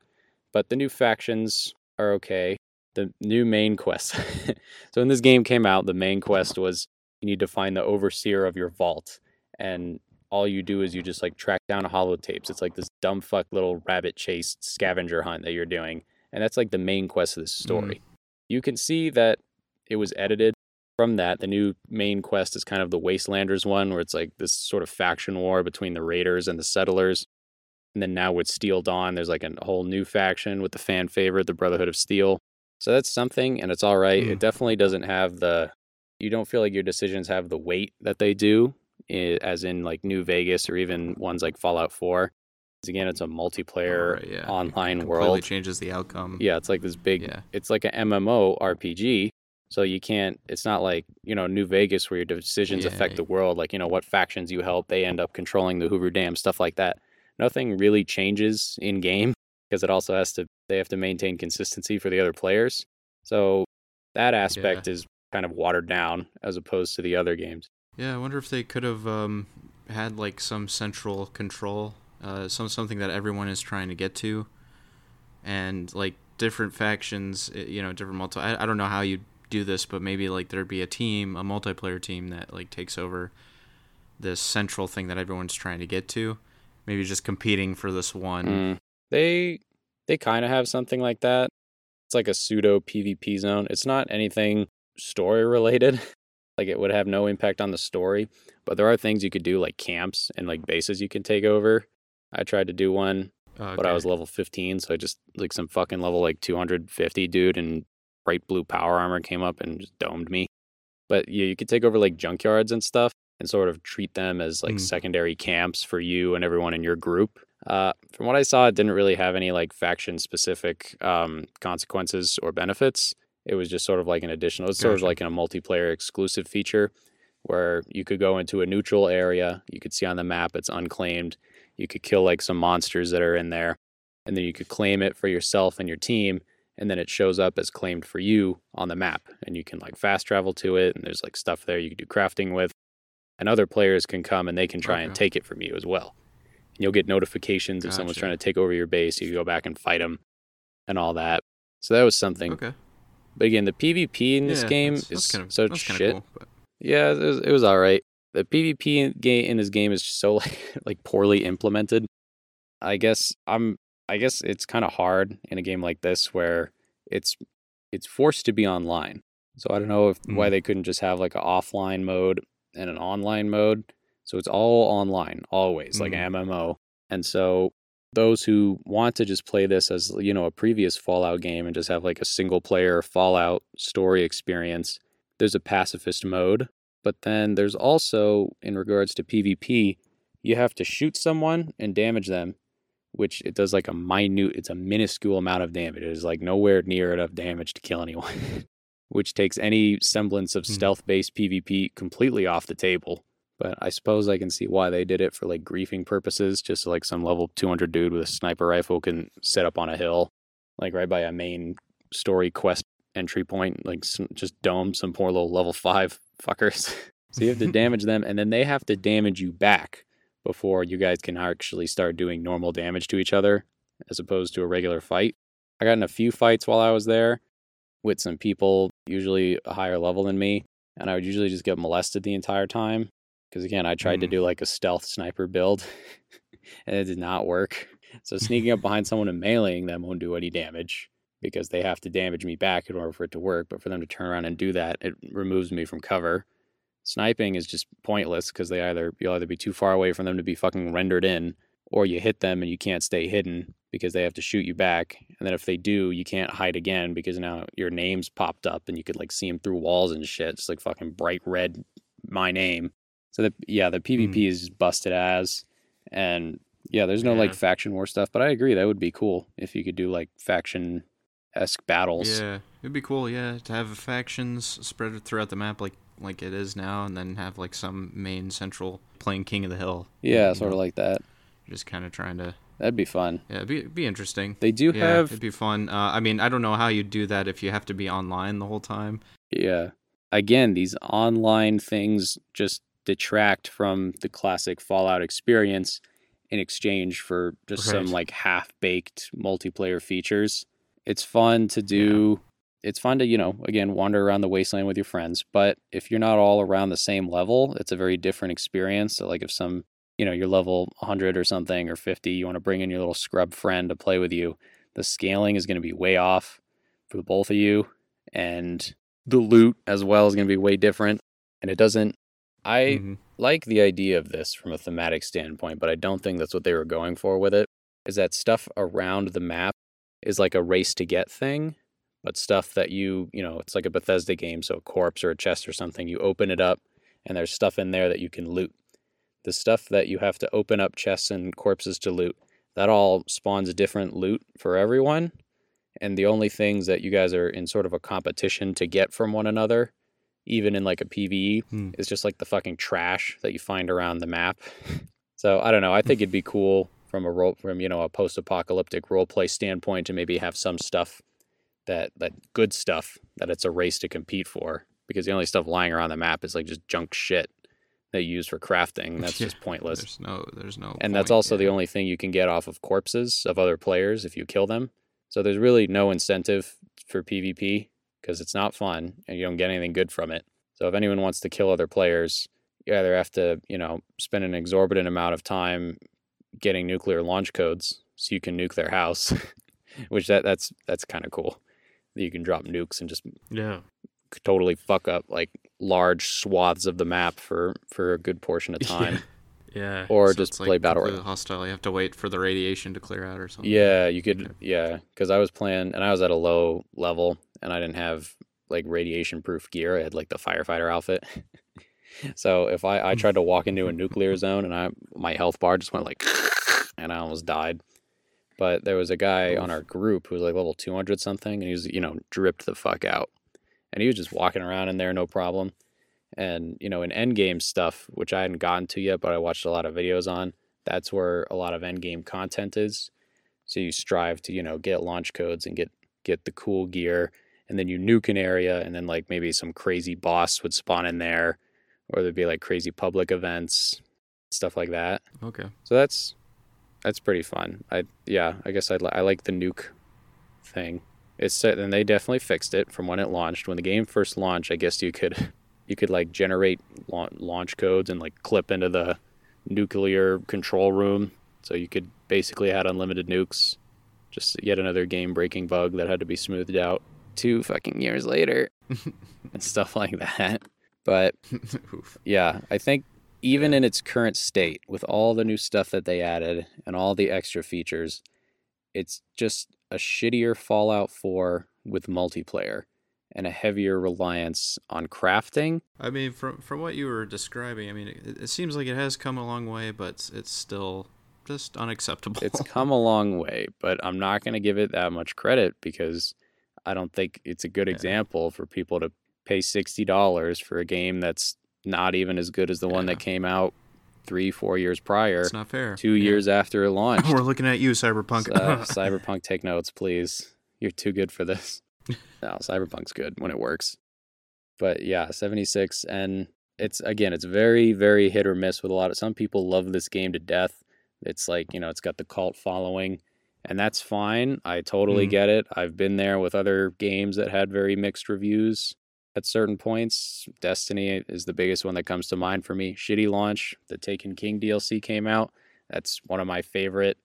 But the new factions are okay. The new main quest. so when this game came out, the main quest was you need to find the overseer of your vault, and all you do is you just like track down holotapes. It's like this dumb fuck little rabbit chase scavenger hunt that you're doing, and that's like the main quest of this story. You can see that it was edited from that. The new main quest is kind of the Wastelanders one, where it's like this sort of faction war between the raiders and the settlers. And then now with Steel Dawn, there's like a whole new faction with the fan favorite, the Brotherhood of Steel. So that's something, and it's all right. Hmm. It definitely doesn't have the, you don't feel like your decisions have the weight that they do, as in like New Vegas or even ones like Fallout 4. 'Cause again, it's a multiplayer Alright, yeah. online Completely world. It changes the outcome. Yeah, it's like this big. Yeah. It's like an MMO RPG. So you can't. It's not like you know New Vegas where your decisions affect Yeah. the world. Like you know what factions you help, they end up controlling the Hoover Dam, stuff like that. Nothing really changes in game because it also has to. They have to maintain consistency for the other players. So that aspect is kind of watered down as opposed to the other games. Yeah, I wonder if they could have um, had like some central control, uh, some something that everyone is trying to get to, and like different factions, you know, different multi. I, I don't know how you do this, but maybe like there'd be a team, a multiplayer team that like takes over this central thing that everyone's trying to get to. Maybe just competing for this one. Mm. They they kind of have something like that. It's like a pseudo PvP zone. It's not anything story related. like it would have no impact on the story, but there are things you could do like camps and like bases you can take over. I tried to do one, Uh, but I was level 15, so I just like some fucking level like 250 dude in bright blue power armor came up and just domed me. But yeah, you could take over like junkyards and stuff and sort of treat them as like Mm. secondary camps for you and everyone in your group. Uh, from what I saw, it didn't really have any like faction specific um, consequences or benefits. It was just sort of like an additional, it's sort of Gotcha. like in a multiplayer exclusive feature where you could go into a neutral area. You could see on the map it's unclaimed. You could kill like some monsters that are in there, and then you could claim it for yourself and your team. And then it shows up as claimed for you on the map, and you can like fast travel to it. And there's like stuff there you can do crafting with, and other players can come and they can try and take it from you as well. And You'll get notifications if someone's trying to take over your base. You can go back and fight them and all that. So that was something. Okay. But again, the PvP in this Yeah, game that's, that's is kind of, such shit. cool. But Yeah, it was, it was all right. The PvP in, ga- in this game is just so like, like poorly implemented. I guess I'm. I guess it's kind of hard in a game like this where it's it's forced to be online. So I don't know if why Mm. they couldn't just have like an offline mode and an online mode. So it's all online, always like Mm. MMO. And so those who want to just play this as you know a previous Fallout game and just have like a single player Fallout story experience, there's a pacifist mode. But then there's also in regards to PvP, you have to shoot someone and damage them, which it does like a minute, it's a minuscule amount of damage. It is like nowhere near enough damage to kill anyone, which takes any semblance of Hmm. stealth based PvP completely off the table. But I suppose I can see why they did it for like griefing purposes, just like some level 200 dude with a sniper rifle can set up on a hill, like right by a main story quest entry point, like s- just dome some poor little level five fuckers. so you have to damage them, and then they have to damage you back before you guys can actually start doing normal damage to each other, as opposed to a regular fight. I got in a few fights while I was there with some people, usually a higher level than me, and I would usually just get molested the entire time. Because again, I tried to Mm. do like a stealth sniper build, and it did not work. So sneaking up behind someone and meleeing them won't do any damage because they have to damage me back in order for it to work. But for them to turn around and do that, it removes me from cover. Sniping is just pointless because they either you'll either be too far away from them to be fucking rendered in, or you hit them and you can't stay hidden because they have to shoot you back. And then if they do, you can't hide again because now your name's popped up and you could like see them through walls and shit. It's like fucking bright red, my name. So the yeah, the PvP is busted as, and yeah, there's no like faction war stuff. But I agree that would be cool if you could do like faction esque battles. Yeah, it'd be cool. Yeah, to have factions spread throughout the map like like it is now, and then have like some main central playing King of the Hill. Yeah, sort of like that. just kind of trying to. That'd be fun. Yeah, it'd be it'd be interesting. They do yeah, have it'd be fun. Uh, I mean, I don't know how you'd do that if you have to be online the whole time. Yeah. Again, these online things just detract from the classic Fallout experience in exchange for just some like half baked multiplayer features. It's fun to do. It's fun to, you know, again, wander around the wasteland with your friends. But if you're not all around the same level, it's a very different experience. So, like, if some, you know, you're level 100 or something or 50, you want to bring in your little scrub friend to play with you, the scaling is going to be way off for both of you. And the loot as well is going to be way different. And it doesn't, I Mhm. like the idea of this from a thematic standpoint, but I don't think that's what they were going for with it. Is that stuff around the map is like a race to get thing, but stuff that you, you know, it's like a Bethesda game, so a corpse or a chest or something, you open it up and there's stuff in there that you can loot. The stuff that you have to open up chests and corpses to loot, that all spawns different loot for everyone. And the only things that you guys are in sort of a competition to get from one another, even in like a PvE, Hmm. is just like the fucking trash that you find around the map. So I don't know. I think it'd be cool from a role from you know a post-apocalyptic role play standpoint to maybe have some stuff that that good stuff that it's a race to compete for because the only stuff lying around the map is like just junk shit that you use for crafting. That's Yeah, just pointless. There's no, there's no. And that's point, also the only thing you can get off of corpses of other players if you kill them. So there's really no incentive for PvP because it's not fun and you don't get anything good from it. So if anyone wants to kill other players, you either have to, you know, spend an exorbitant amount of time getting nuclear launch codes so you can nuke their house, which that that's that's kind of cool. That you can drop nukes and just Yeah. totally fuck up like large swaths of the map for for a good portion of time. Yeah. Or so just it's, play Battle Royale. Hostile. You have to wait for the radiation to clear out or something. Yeah, you could. Okay. Yeah, because I was playing and I was at a low level and I didn't have like radiation proof gear. I had like the firefighter outfit. so if I I tried to walk into a nuclear zone and I my health bar just went like, and I almost died. But there was a guy on our group who was like level two hundred something, and he was you know dripped the fuck out, and he was just walking around in there no problem. And you know in endgame stuff, which I hadn't gotten to yet, but I watched a lot of videos on. That's where a lot of endgame content is. So you strive to, you know, get launch codes and get get the cool gear, and then you nuke an area, and then like maybe some crazy boss would spawn in there, or there'd be like crazy public events, stuff like that. Okay. So that's that's pretty fun. I yeah, I guess I li- I like the nuke thing. It's and they definitely fixed it from when it launched. When the game first launched, I guess you could you could like generate launch codes and like clip into the nuclear control room, so you could basically had unlimited nukes. Just yet another game breaking bug that had to be smoothed out two fucking years later and stuff like that. But yeah, I think even in its current state, with all the new stuff that they added and all the extra features, it's just a shittier Fallout 4 with multiplayer and a heavier reliance on crafting. I mean, from from what you were describing, I mean, it, it seems like it has come a long way, but it's still just unacceptable. It's come a long way, but I'm not going to give it that much credit because I don't think it's a good yeah. example for people to pay $60 for a game that's not even as good as the yeah. one that came out three, four years prior. It's not fair. Two yeah. years after it launched. We're looking at you, Cyberpunk. uh, Cyberpunk, take notes, please. You're too good for this. No, Cyberpunk's good when it works. But yeah, 76. And it's, again, it's very, very hit or miss with a lot of, some people love this game to death. It's like, you know, it's got the cult following and that's fine. I totally mm. get it. I've been there with other games that had very mixed reviews at certain points. Destiny is the biggest one that comes to mind for me. Shitty launch. The Taken King DLC came out. That's one of my favorite,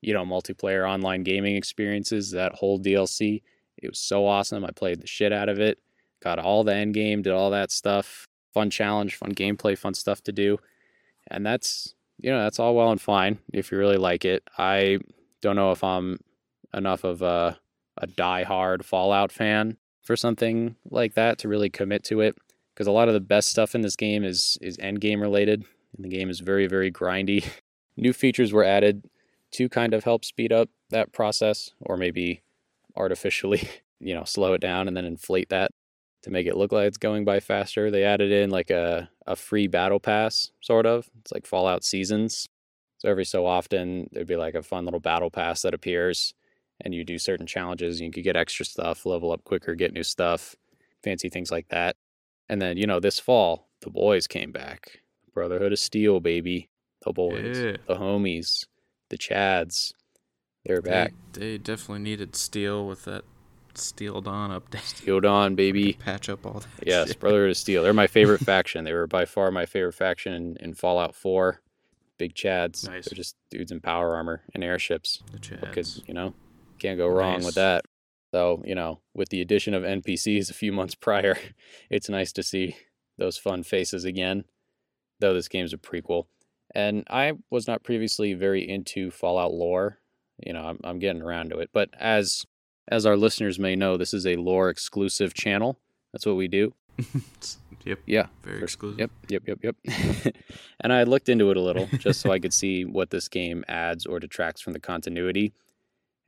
you know, multiplayer online gaming experiences. That whole DLC. It was so awesome. I played the shit out of it. Got all the end game, did all that stuff. Fun challenge, fun gameplay, fun stuff to do. And that's you know, that's all well and fine if you really like it. I don't know if I'm enough of a a die-hard Fallout fan for something like that to really commit to it because a lot of the best stuff in this game is is end game related and the game is very very grindy. New features were added to kind of help speed up that process or maybe artificially, you know, slow it down and then inflate that to make it look like it's going by faster. They added in like a a free battle pass sort of. It's like Fallout Seasons so every so often there'd be like a fun little battle pass that appears and you do certain challenges and you could get extra stuff, level up quicker, get new stuff, fancy things like that. And then, you know, this fall, the boys came back. Brotherhood of Steel, baby. The boys, yeah. the homies, the Chads. They're they, back. They definitely needed Steel with that Steel Dawn update. Steel Dawn, baby. Patch up all that. Yes, shit. Brotherhood of Steel. They're my favorite faction. They were by far my favorite faction in, in Fallout 4 big chads. Nice. They're just dudes in power armor and airships. The chads. Because, you know, can't go wrong nice. with that. So, you know, with the addition of NPCs a few months prior, it's nice to see those fun faces again, though this game's a prequel. And I was not previously very into Fallout lore. You know, I'm, I'm getting around to it. But as as our listeners may know, this is a lore exclusive channel. That's what we do. Yep. Yeah. Very exclusive. Yep. Yep. Yep. Yep. and I looked into it a little just so I could see what this game adds or detracts from the continuity.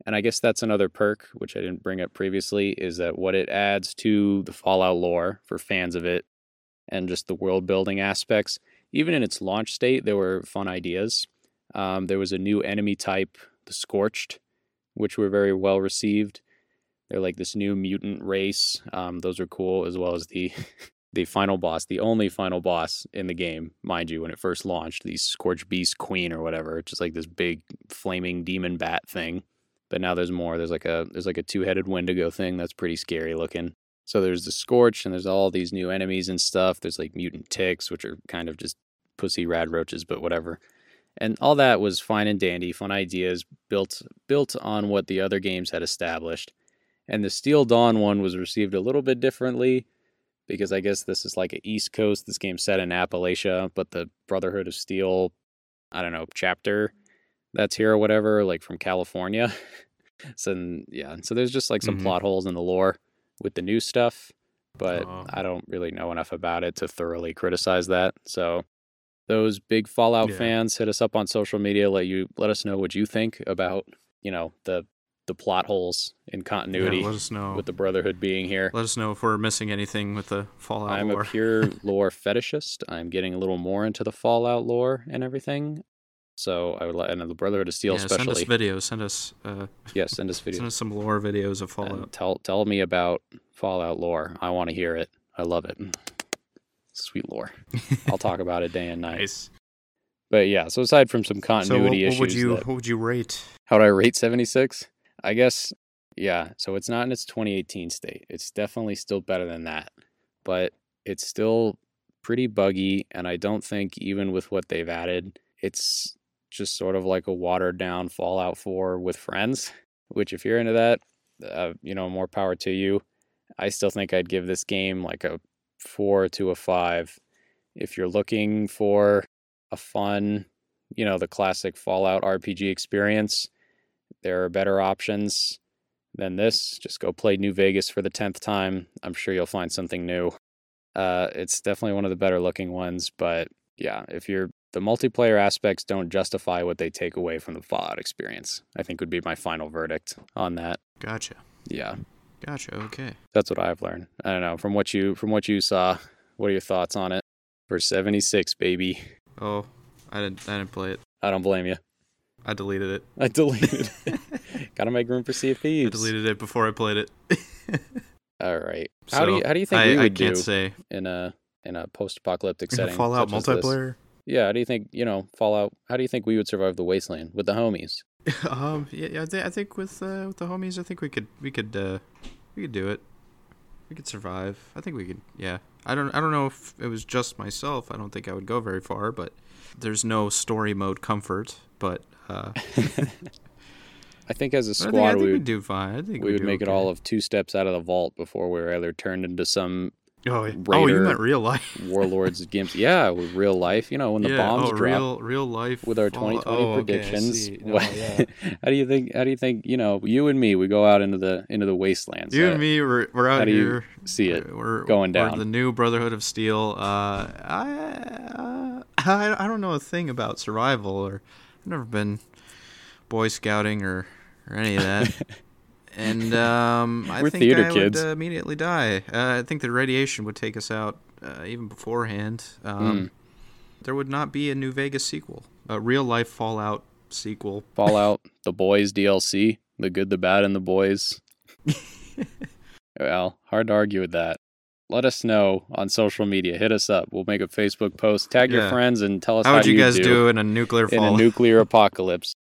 And I guess that's another perk, which I didn't bring up previously, is that what it adds to the Fallout lore for fans of it and just the world building aspects. Even in its launch state, there were fun ideas. Um, there was a new enemy type, the Scorched, which were very well received. They're like this new mutant race. Um, those are cool, as well as the the final boss, the only final boss in the game, mind you, when it first launched, the Scorched Beast Queen or whatever, just like this big flaming demon bat thing. But now there's more. There's like a there's like a two-headed Wendigo thing that's pretty scary looking. So there's the Scorch and there's all these new enemies and stuff. There's like mutant ticks, which are kind of just pussy rad roaches, but whatever. And all that was fine and dandy, fun ideas built built on what the other games had established. And the Steel Dawn one was received a little bit differently because I guess this is like a East Coast. This game set in Appalachia, but the Brotherhood of Steel, I don't know, chapter that's here or whatever, like from California. so yeah, so there's just like some mm-hmm. plot holes in the lore with the new stuff, but. I don't really know enough about it to thoroughly criticize that. So those big Fallout yeah. fans hit us up on social media. Let you let us know what you think about you know the the plot holes in continuity. Yeah, let us know with the Brotherhood being here. Let us know if we're missing anything with the Fallout. I'm lore. a pure lore fetishist. I'm getting a little more into the Fallout lore and everything. So I would like, and the Brotherhood of Steel, yeah, especially. Send us videos. Send us. Uh, yeah, send us videos. Send us some lore videos of Fallout. And tell tell me about Fallout lore. I want to hear it. I love it. Sweet lore. I'll talk about it day and night. Nice. But yeah, so aside from some So what, continuity what issues, would you that- what would you rate? how would I rate 76? I guess, yeah. So it's not in its 2018 state. It's definitely still better than that, but it's still pretty buggy. And I don't think, even with what they've added, it's just sort of like a watered down Fallout 4 with friends, which, if you're into that, uh, you know, more power to you. I still think I'd give this game like a four to a five. If you're looking for a fun, you know, the classic Fallout RPG experience, there are better options than this. Just go play New Vegas for the 10th time. I'm sure you'll find something new. Uh, it's definitely one of the better looking ones, but yeah, if you're the multiplayer aspects don't justify what they take away from the Fallout experience, I think would be my final verdict on that. Gotcha. Yeah, Gotcha. Okay. that's what I've learned. I don't know from what you from what you saw. What are your thoughts on it? For 76, baby. Oh, I didn't I didn't play it. I don't blame you. I deleted it. I deleted. it. Gotta make room for Sea of I deleted it before I played it. All right. So How do you how do you think I, we would I can't do say. in a in a post-apocalyptic setting? Fallout multiplayer. Yeah. How do you think you know Fallout? How do you think we would survive the wasteland with the homies? um, yeah, yeah, I, I think with uh, with the homies, I think we could we could uh, we could do it. We could survive. I think we could. Yeah. I don't I don't know if it was just myself. I don't think I would go very far, but there's no story mode comfort. But uh, I think as a squad think, I think we we'd do fine. I think we would make it all of two steps out of the vault before we were either turned into some Oh, yeah. oh, you Raider meant real life. warlords gimps. Yeah, with real life. You know when the yeah, bombs oh, drop. real real life with our Fallout- 2020 oh, okay, predictions. No, yeah. how do you think? How do you think? You know, you and me, we go out into the into the wastelands. You Uh, and me, we're, we're out how do you here. see it we're going we're down? the new Brotherhood of Steel. Uh, I, uh, I I don't know a thing about survival, or I've never been Boy Scouting or or any of that. And um, I We're think theater I kids. would uh, immediately die. Uh, I think the radiation would take us out uh, even beforehand. Um, Mm. There would not be a New Vegas sequel, a real life Fallout sequel. Fallout, the Boys DLC, the good, the bad, and the boys. well, hard to argue with that. Let us know on social media. Hit us up. We'll make a Facebook post. Tag your friends and tell us How how, would you guys do, do in a nuclear in a nuclear apocalypse.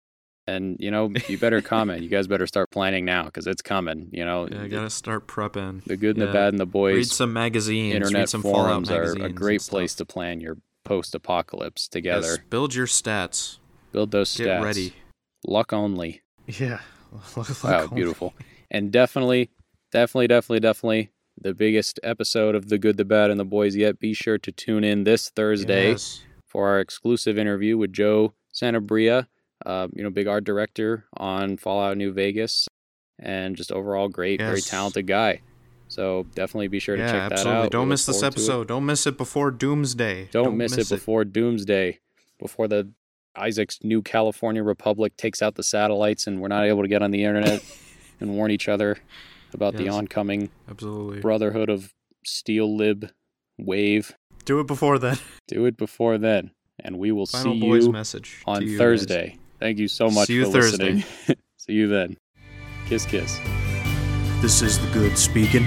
And you know, you better comment. You guys better start planning now because it's coming. You know, yeah, I gotta start prepping. the good and the bad and the boys. Read some magazines. read internet some forums are a great place to plan your post-apocalypse together. Yes, build your stats. Build those Get stats. ready. Luck only. Yeah. Wow, beautiful. And definitely, definitely, definitely, definitely the biggest episode of The Good, the Bad, and the Boys yet. Be sure to tune in this Thursday Yes. for our exclusive interview with Joe Sanabria, uh, you know, big art director on Fallout New Vegas, and just overall great, very talented guy. So definitely be sure to Yeah, check that absolutely. out. Don't miss this it. episode. Don't miss it before Doomsday. Don't, miss, it before Doomsday, before the Isaac's new California Republic takes out the satellites and we're not able to get on the internet and warn each other about the oncoming Absolutely. Brotherhood of Steel Lib wave. Do it before then. Do it before then, and we will Final see you message on you guys. Thursday. Thank you so much See you for Thursday. listening. see you then. Kiss, kiss. This is the good speaking.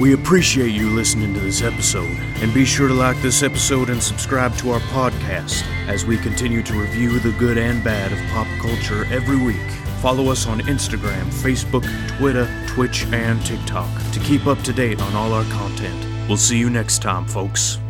We appreciate you listening to this episode, and be sure to like this episode and subscribe to our podcast as we continue to review the good and bad of pop culture every week. Follow us on Instagram, Facebook, Twitter, Twitch, and TikTok to keep up to date on all our content. We'll see you next time, folks.